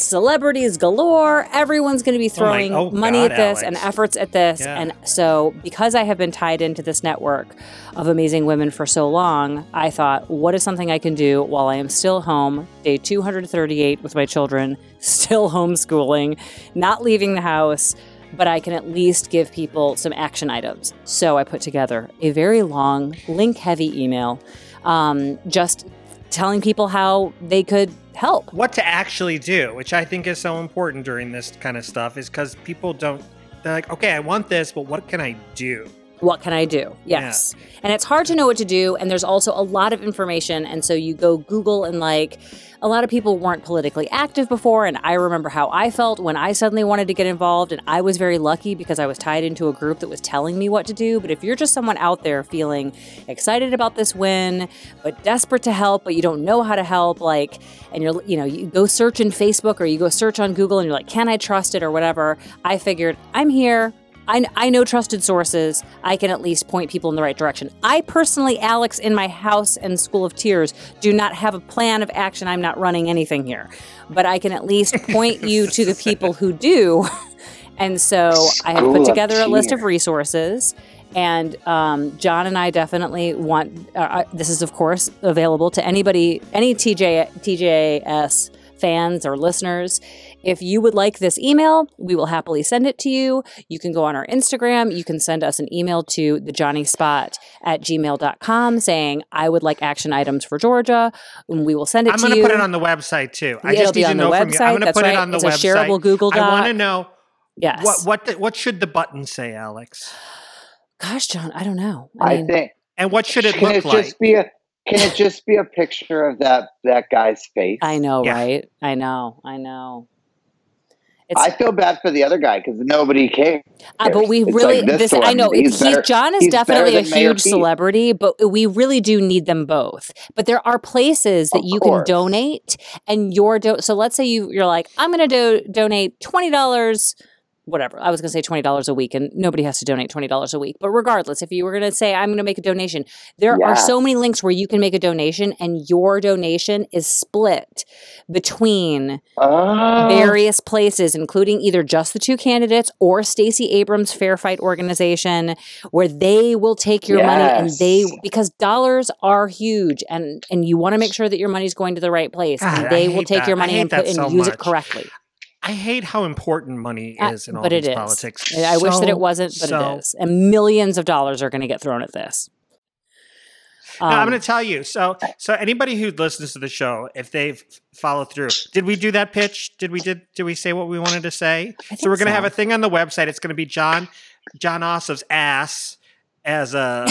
celebrities galore, everyone's going to be Oh my- throwing oh money God, at this and efforts at this. Yeah. And so because I have been tied into this network of amazing women for so long, I thought, what is something I can do while I am still home, day 238 with my children, still homeschooling, not leaving the house, but I can at least give people some action items. So I put together a very long, link heavy email, um, just telling people how they could help. what to actually do, which I think is so important during this kind of stuff, is because people don't. They're like, okay, I want this, but what can I do? What can I do? Yes. And it's hard to know what to do. And there's also a lot of information. And so you go Google and like a lot of people weren't politically active before. And I remember how I felt when I suddenly wanted to get involved. And I was very lucky because I was tied into a group that was telling me what to do. But if you're just someone out there feeling excited about this win, but desperate to help, but you don't know how to help, like, and you're, you know, you go search in Facebook or you go search on Google and you're like, can I trust it or whatever? I figured I'm here. I, I know trusted sources. I can at least point people in the right direction. I personally, Alex, in my house and School of Tears, do not have a plan of action. I'm not running anything here. But I can at least point you to the people who do. And so I have put together a list of resources. And um, John and I definitely want uh, uh, this is, of course, available to anybody, any TJ, TJS fans or listeners. If you would like this email, we will happily send it to you. You can go on our Instagram. You can send us an email to the Jonny Spot at gmail.com saying, I would like action items for Georgia. And we will send it I'm to going you. I'm going to put it on the website too. I It'll just be need to on the know from you. I'm website. going to That's put right. it on the It's a website. shareable Google I want to know Yes. what what the, what should the button say, Alex? Gosh, John, I don't know. I, mean, think. And what should it Can look it like? just be a? Can it just be a picture of that that guy's face? I know, Yeah. right? I know, I know. It's, I feel bad for the other guy because nobody cares. Uh, but we It's really, like this, one, I know he's he, better- Jon is definitely a huge celebrity, but we really do need them both. But there are places that Of you course. can donate, and your do- so let's say you you're like, I'm going to do- donate twenty dollars. Whatever. I was going to say $20 a week, and nobody has to donate $20 a week. But regardless, if you were going to say, I'm going to make a donation, there Yeah. are so many links where you can make a donation, and your donation is split between Oh. various places, including either just the two candidates or Stacey Abrams Fair Fight Organization, where they will take your money and they because dollars are huge and and you want to make sure that your money's going to the right place God, and I they will take that. your money and put that and so use it correctly. I hate how important money Uh, is in all but it these is. politics. I wish that it wasn't, but so- it is. And millions of dollars are going to get thrown at this. No, I'm Um, going to tell you. So, so anybody who listens to the show, if they've followed through, did we do that pitch? Did we did? Did we say what we wanted to say? So we're going to have a thing on the website. It's going to be Jon Jon Ossoff's ass as a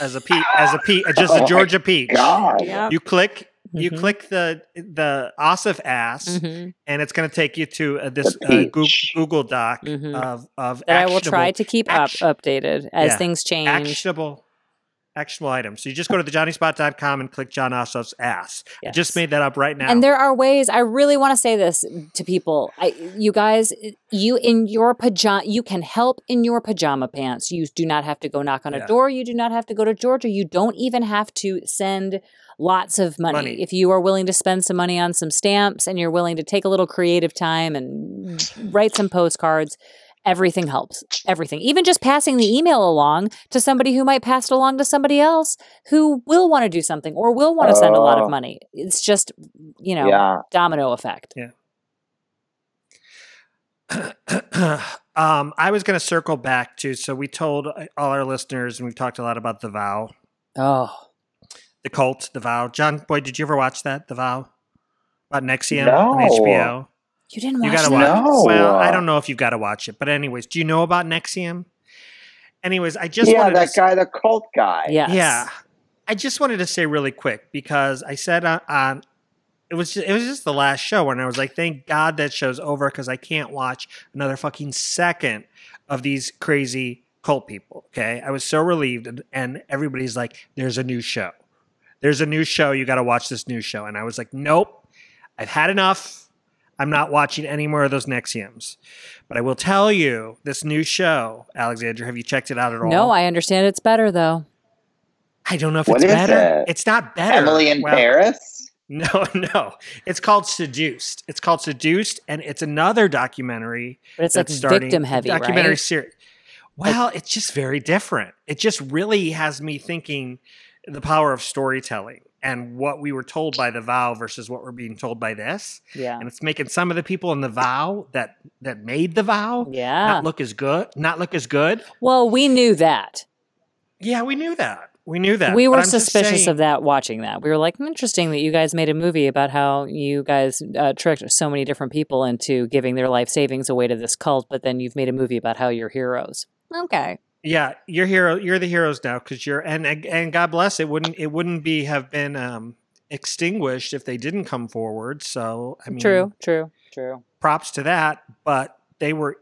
as a pe as a pe just Oh a Georgia peach. Yep. You click you Mhm. click the the Ossoff ass, Mhm. and it's going to take you to uh, this uh, Google, peach. Google Doc Mhm. of of that I will try to keep up updated as Yeah. things change. actionable actionable items. So you just go to thejonnyspot.com and click Jon Ossoff's ass. I just made that up right now. And there are ways. I really want to say this to people. I, you guys, you in your pajama, you can help in your pajama pants. You do not have to go knock on a Yeah. door. You do not have to go to Georgia. You don't even have to send lots of money. Money. If you are willing to spend some money on some stamps and you're willing to take a little creative time and write some postcards. Everything helps. Everything. Even just passing the email along to somebody who might pass it along to somebody else who will want to do something or will want to send a lot of Oh. money. It's just, you know, Yeah. domino effect. Yeah. um, I was going to circle back to so we told uh, all our listeners and we've talked a lot about the vow, Oh, the cult, the vow. John boy, did you ever watch that, the vow? About NXIVM No. on HBO. you didn't You watch got to that? watch. No. Well, I don't know if you've got to watch it, but anyways, do you know about NXIVM? Anyways, I just yeah, wanted that to guy, the cult guy. Yes. Yeah, I just wanted to say really quick because I said on, on it was just, it was just the last show and I was like, thank God that show's over because I can't watch another fucking second of these crazy cult people. Okay, I was so relieved, and, and everybody's like, "There's a new show. There's a new show. You got to watch this new show." And I was like, "Nope, I've had enough." I'm not watching any more of those Nexiums. But I will tell you, this new show, Alexandra, have you checked it out at all? No, I understand it's better though. I don't know if What it's is better. it? It's not better. Emily in Well, Paris. No, no. It's called Seduced. It's called Seduced, and it's another documentary. But it's like that's starting- victim heavy, documentary right? series. Well, it's just very different. It just really has me thinking the power of storytelling and what we were told by the vow versus what we're being told by this. Yeah. And it's making some of the people in the vow that that made the vow Yeah. not look as good, not look as good. Well, we knew that. Yeah, we knew that. We knew that. we were suspicious saying- of that watching that. We were like, "Hmm, interesting that you guys made a movie about how you guys uh, tricked so many different people into giving their life savings away to this cult, but then you've made a movie about how you're heroes. Okay. Yeah, you're hero. You're the heroes now because you're and and God bless it. Wouldn't it wouldn't be have been um, extinguished if they didn't come forward. So I mean, true, true, true. Props to that, but they were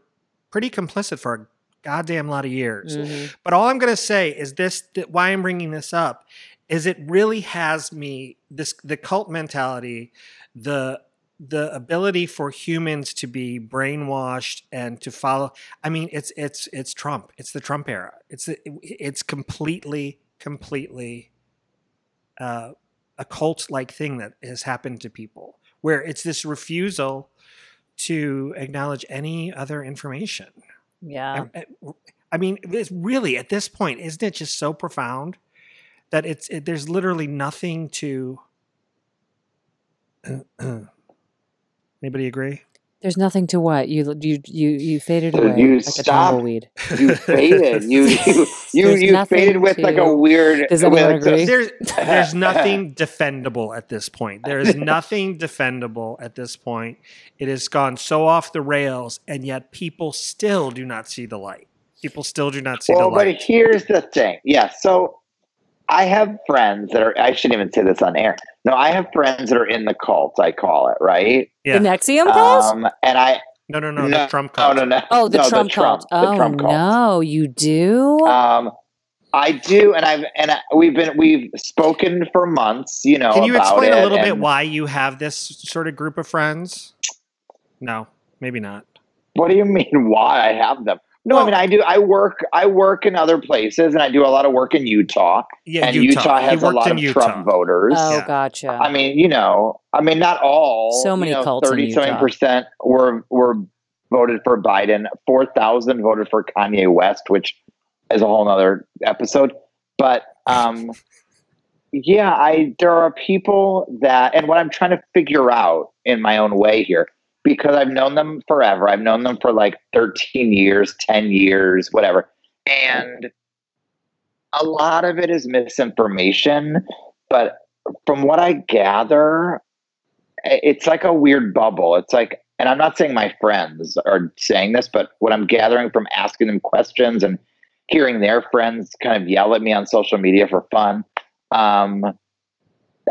pretty complicit for a goddamn lot of years. Mhm. But all I'm going to say is this: that why I'm bringing this up is it really has me this the cult mentality, the the ability for humans to be brainwashed and to follow i mean it's it's it's trump. It's the trump era. It's it's completely completely uh, a cult like thing that has happened to people where it's this refusal to acknowledge any other information. Yeah. I, I mean it's really at this point isn't it just so profound that it's it, there's literally nothing to Anybody agree? There's nothing to what you you you you faded away you like a stop. You faded. You you you, you faded with like a weird. Does anyone with- agree? There's there's nothing defendable at this point. There is nothing defendable at this point. It has gone so off the rails, and yet people still do not see the light. People still do not see well, the light. Well, but here's the thing. Yeah, so I have friends that are. I shouldn't even say this on air. No, I have friends that are in the cult. I call it right. Yeah. The NXIVM cult? Um, and I. No, no, no, no the Trump cult. No, no, no. oh, the no, Trump cult. The oh Trump cult. no, you do? Um, I do, and I've and I, we've been we've spoken for months. You know, Can you about explain it, a little bit why you have this sort of group of friends? No, maybe not. What do you mean? Why I have them? No, I mean I do. I work. I work in other places, and I do a lot of work in Utah. Yeah, and Utah. Utah, has a lot of Utah. Trump voters. Oh, gotcha. I mean, you know, I mean, not all. So many you know, cults in Thirty-seven percent were were voted for Biden. Four thousand voted for Kanye West, which is a whole other episode. But um, yeah, I there are people that, and what I'm trying to figure out in my own way here, because I've known them forever. I've known them for like 13 years, 10 years, whatever, and a lot of it is misinformation. But from what I gather, it's like a weird bubble. It's like, and I'm not saying my friends are saying this, but what I'm gathering from asking them questions and hearing their friends kind of yell at me on social media for fun, um,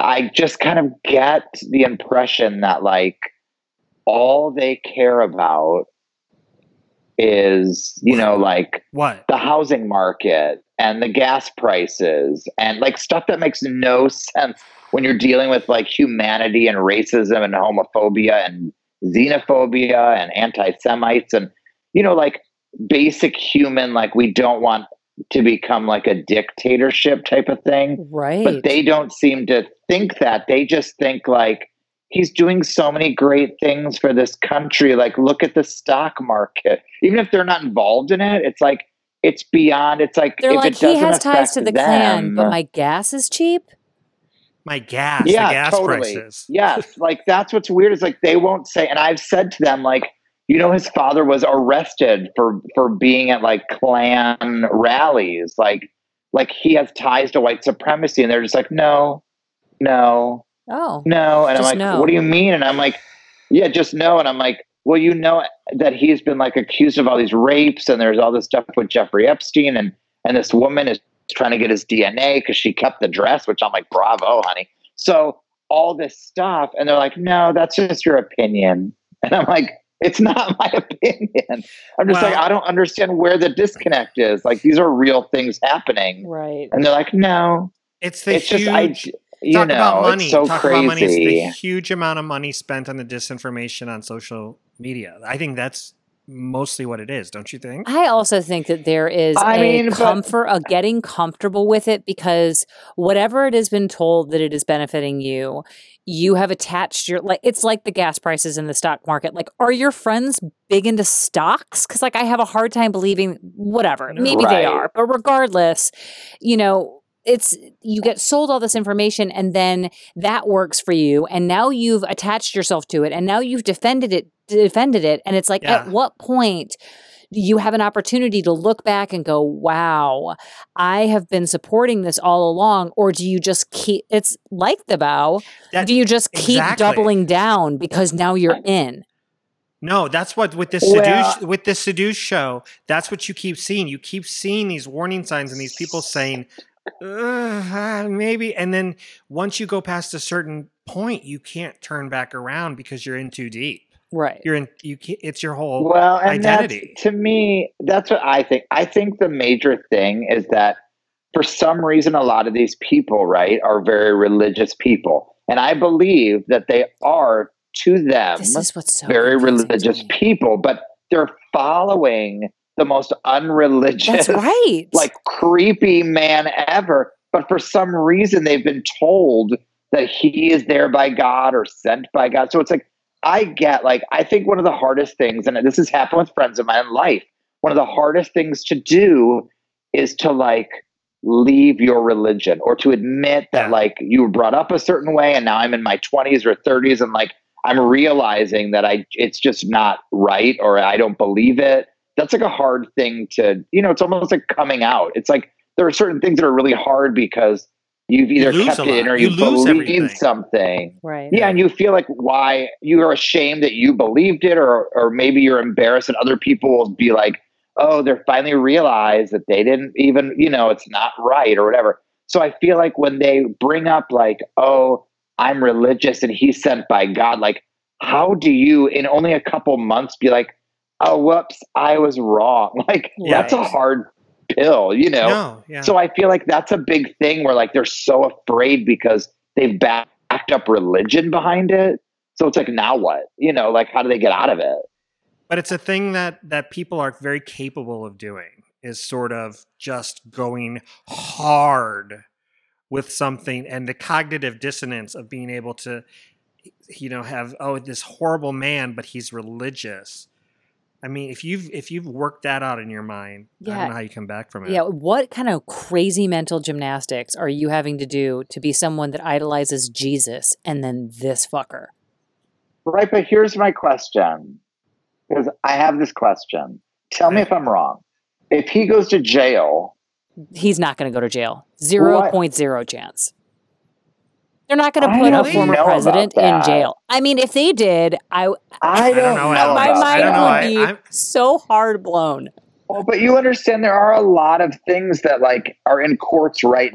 I just kind of get the impression that like all they care about is, you know, like What? the housing market and the gas prices and like stuff that makes no sense when you're dealing with like humanity and racism and homophobia and xenophobia and anti-Semites and you know like basic human like we don't want to become like a dictatorship type of thing. Right. but they don't seem to think that. They just think like he's doing so many great things for this country like look at the stock market even if they're not involved in it it's like it's beyond it's like They're if like it he doesn't has ties to affect the Klan, them- but my gas is cheap. My gas, yeah, the gas totally. prices. Yes, like that's what's weird is like they won't say. And I've said to them like, you know, his father was arrested for for being at like Klan rallies, like like he has ties to white supremacy, and they're just like, no, no, Oh, no, and I'm like, no. what do you mean? And I'm like, yeah, just no, and I'm like. Well, you know that he's been like accused of all these rapes, and there's all this stuff with Jeffrey Epstein, and and this woman is trying to get his DNA because she kept the dress, which I'm like, bravo, honey. So all this stuff, and they're like, no, that's just your opinion, and I'm like, it's not my opinion. I'm just like, I don't understand where the disconnect is. Like these are real things happening, right? and they're like, no, It's the it's huge. just I, you talk know, about money. it's so talk crazy. about money. It's the huge amount of money spent on the disinformation on social media. I think that's mostly what it is, don't you think? I also think that there is I a mean, but- comfort, a getting comfortable with it because whatever it has been told that it is benefiting you, you have attached your like it's like the gas prices in the stock market. Like, are your friends big into stocks? Because like I have a hard time believing whatever. Maybe they are, but regardless, you know. It's you get sold all this information and then that works for you and now you've attached yourself to it and now you've defended it defended it and it's like Yeah. at what point do you have an opportunity to look back and go, wow, I have been supporting this all along? Or do you just keep, it's like the bow, That- do you just keep exactly. doubling down because now you're in? No, that's what with this Well- seduce with this seduce show. That's what you keep seeing. You keep seeing these warning signs and these people saying, "Ugh, ah, maybe, and then once you go past a certain point, you can't turn back around because you're in too deep. Right. You're in. You can't, it's your whole well and identity. that's, to me that's what i think i think the major thing is that for some reason a lot of these people right are very religious people and i believe that they are to them This is what's so very religious people but they're following the most unreligious That's right. like creepy man ever. But for some reason, they've been told that he is there by God or sent by God. So it's like, I get, like, I think one of the hardest things, and this has happened with friends of mine in life, one of the hardest things to do is to like leave your religion or to admit that like you were brought up a certain way and now I'm in my 20s or 30s and like I'm realizing that I it's just not right or I don't believe it. That's like a hard thing to, you know, it's almost like coming out. It's like there are certain things that are really hard because you've either lose kept it in or You you, lose believe everything. something. Right. Yeah, and you feel like why you are ashamed that you believed it, or or maybe you're embarrassed and other people will be like, oh, they're finally realized that they didn't even, you know, it's not right or whatever. So I feel like when they bring up like, oh, I'm religious and he's sent by God, like, how do you in only a couple months be like, oh, whoops, I was wrong? Like that's a hard pill, you know. No, yeah. So I feel like that's a big thing where like they're so afraid because they've backed up religion behind it. So it's like now what? You know, like how do they get out of it? but it's a thing that that people are very capable of doing is sort of just going hard with something and the cognitive dissonance of being able to you know have oh this horrible man but he's religious i mean if you've if you've worked that out in your mind i don't know how you come back from it Yeah, what kind of crazy mental gymnastics are you having to do to be someone that idolizes Jesus and then this fucker? Right, but here's my question. Because I have this question. Tell me if I'm wrong. If he goes to jail, He's not going to go to jail. 0.0 chance. They're not going to put a former president in jail. I mean, if they did, I I don't, know, know. My about I mind don't know. would I- be I'm- so hard blown. Well, but you understand there are a lot of things that like are in courts right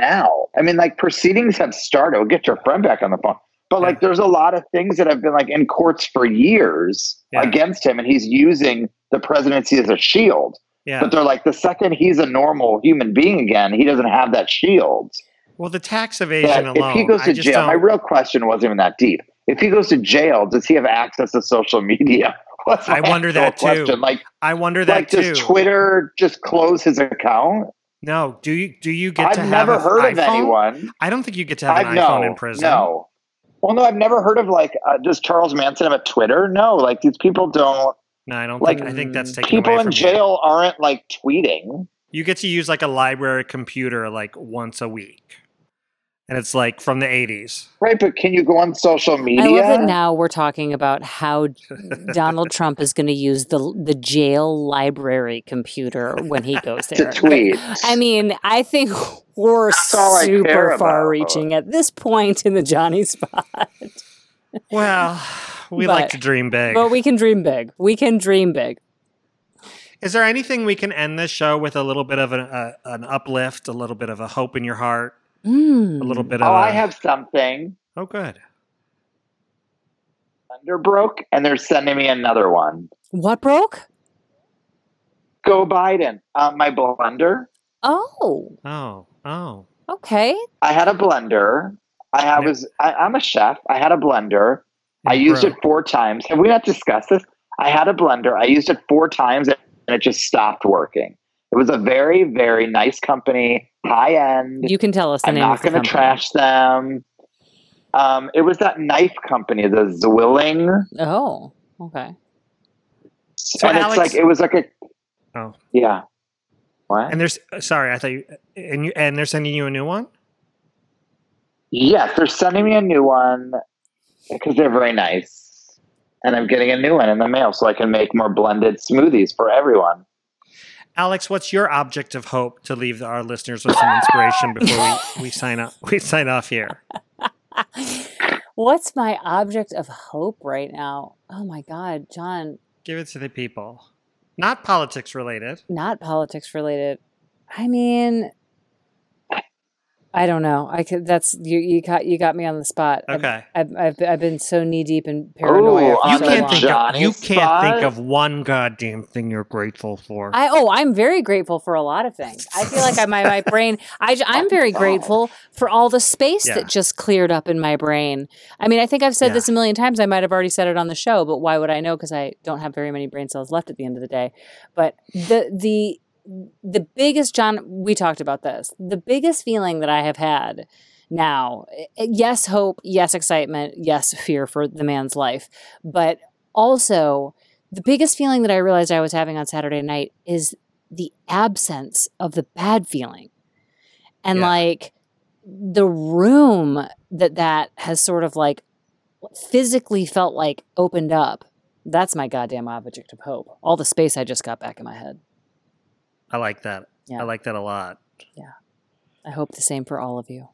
now. I mean, like proceedings have started. We'll get your friend back on the phone. But like there's a lot of things that have been like in courts for years Yeah. against him and he's using the presidency as a shield. yeah But they're like the second he's a normal human being again, he doesn't have that shield. Well the tax evasion alone if he goes to just jail, my real question wasn't even that deep. If he goes to jail, does he have access to social media? I wonder that too. question. Like, i wonder that like too does Twitter just close his account? no do you do you get I've to have never heard of iPhone? anyone. i don't think you get to have I've an no, iphone in prison no. Well, no, I've never heard of like uh, does Charles Manson have a Twitter? No, like these people don't. no i don't Like think i think that's taken people in jail aren't like tweeting. You get to use like a library computer like once a week and it's like from the 80s Right, but can you go on social media? I love that now we're talking about how Donald Trump is going to use the the jail library computer when he goes there. To tweet. I mean, I think we're That's all I super about. far reaching at this point in the Johnny spot. well we like to dream big But we can dream big. We can dream big. Is there anything we can end this show with a little bit of an, uh, an uplift, a little bit of a hope in your heart, Mm. a little bit of Oh, a, I have something. Oh, good. Thunder broke, and they're sending me another one. What broke? Go Biden. Uh, my blender. Oh, Oh, oh. okay. I had a blender. I have was I, I'm a chef. I had a blender. I used broke. it four times. Have we not discussed this? I had a blender. I used it four times and it just stopped working. It was a very, very nice company, high end. You can tell us the I'm name not of the going to trash them. Um, it was that knife company, the Zwilling. Oh, okay. So and Alex- it's like it was like a Oh. yeah. What? And there's sorry, I thought you and you and they're sending you a new one. Yes, they're sending me a new one because they're very nice. And I'm getting a new one in the mail so I can make more blended smoothies for everyone. Alex, what's your object of hope to leave our listeners with some inspiration before we, we sign up? We sign off here. What's my object of hope right now? Oh my God, John, Give it to the people. Not politics related. not politics related. I mean, I don't know. I could. That's you. You got you got me on the spot. I've- Okay. I've I've, I've been so knee deep in paranoia. Ooh, for You so can't long. think of Johnny you can't think of one goddamn thing you're grateful for. I oh, I'm very grateful for a lot of things. I feel like I, my my brain. I am oh, very grateful for all the space Yeah. that just cleared up in my brain. I mean, I think I've said Yeah. this a million times. I might have already said it on the show, but why would I know? Because I don't have very many brain cells left at the end of the day. But the the the biggest John, we talked about this. The biggest feeling that I have had now, eh, yes, hope, yes, excitement, yes, fear for the man's life, but also the biggest feeling that I realized I was having on Saturday night is the absence of the bad feeling. And Yeah. like the room that that has sort of like physically felt like opened up. That's my goddamn object of hope. All the space I just got back in my head. I like that. Yeah. I like that a lot. Yeah. I hope the same for all of you.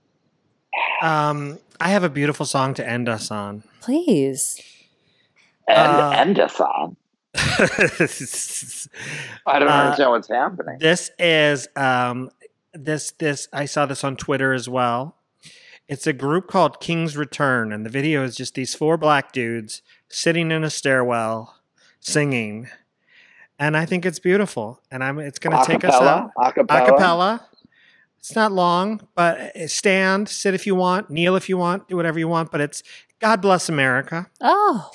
Um, I have a beautiful song to end us on. Please. And Uh, end us on. I don't Uh, understand what's happening. This is um this this I saw this on Twitter as well. It's a group called King's Return, and the video is just these four black dudes sitting in a stairwell singing. And I think it's beautiful. And I'm it's gonna take us out. Acapella? Acapella? Acapella. It's not long, but uh, stand, sit if you want, kneel if you want, do whatever you want, but it's God bless America. Oh.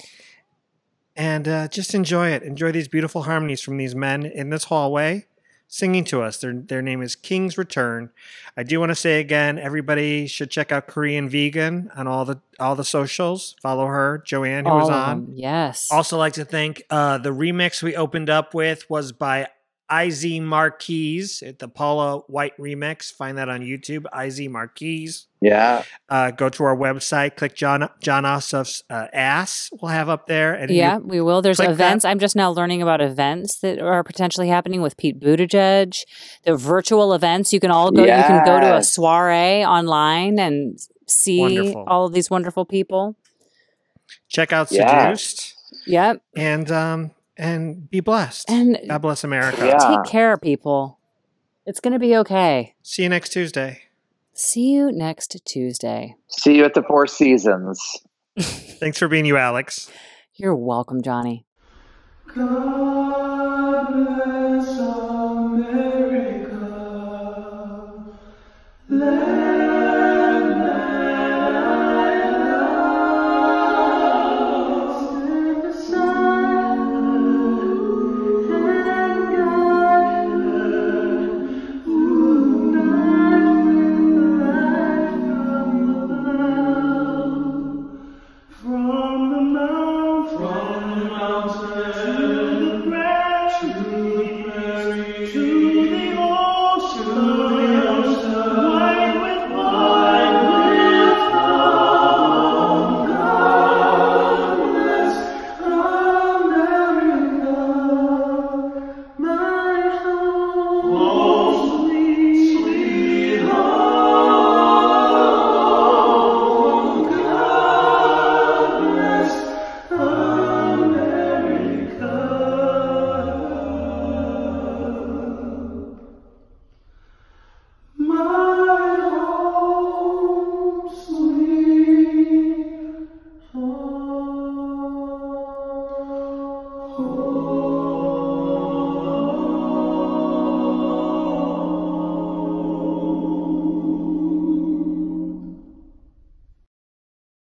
And uh, just enjoy it. Enjoy these beautiful harmonies from these men in this hallway singing to us. Their, their name is King's Return. I do want to say again, everybody should check out Korean Vegan on all the all the socials. Follow her, Joanne, who was All of on. Yes. Also, like to thank uh, the remix we opened up with was by Iz Marquise, at the Paula White remix. Find that on YouTube. Iz Marquise. Yeah. Uh, go to our website, click John John Ossoff's uh, ass. We'll have up there. And yeah, we will. There's click that- events. I'm just now learning about events that are potentially happening with Pete Buttigieg. The virtual events. You can all go. You can go to a soiree online and see Wonderful. all of these wonderful people. check out Yeah. Seduced. Yep. And um and be blessed. And God bless America. Yeah. take care, people. It's going to be okay. See you next Tuesday. See you next Tuesday. See you at the Four Seasons. Thanks for being you, Alex. You're welcome, Jonny. God bless America. Let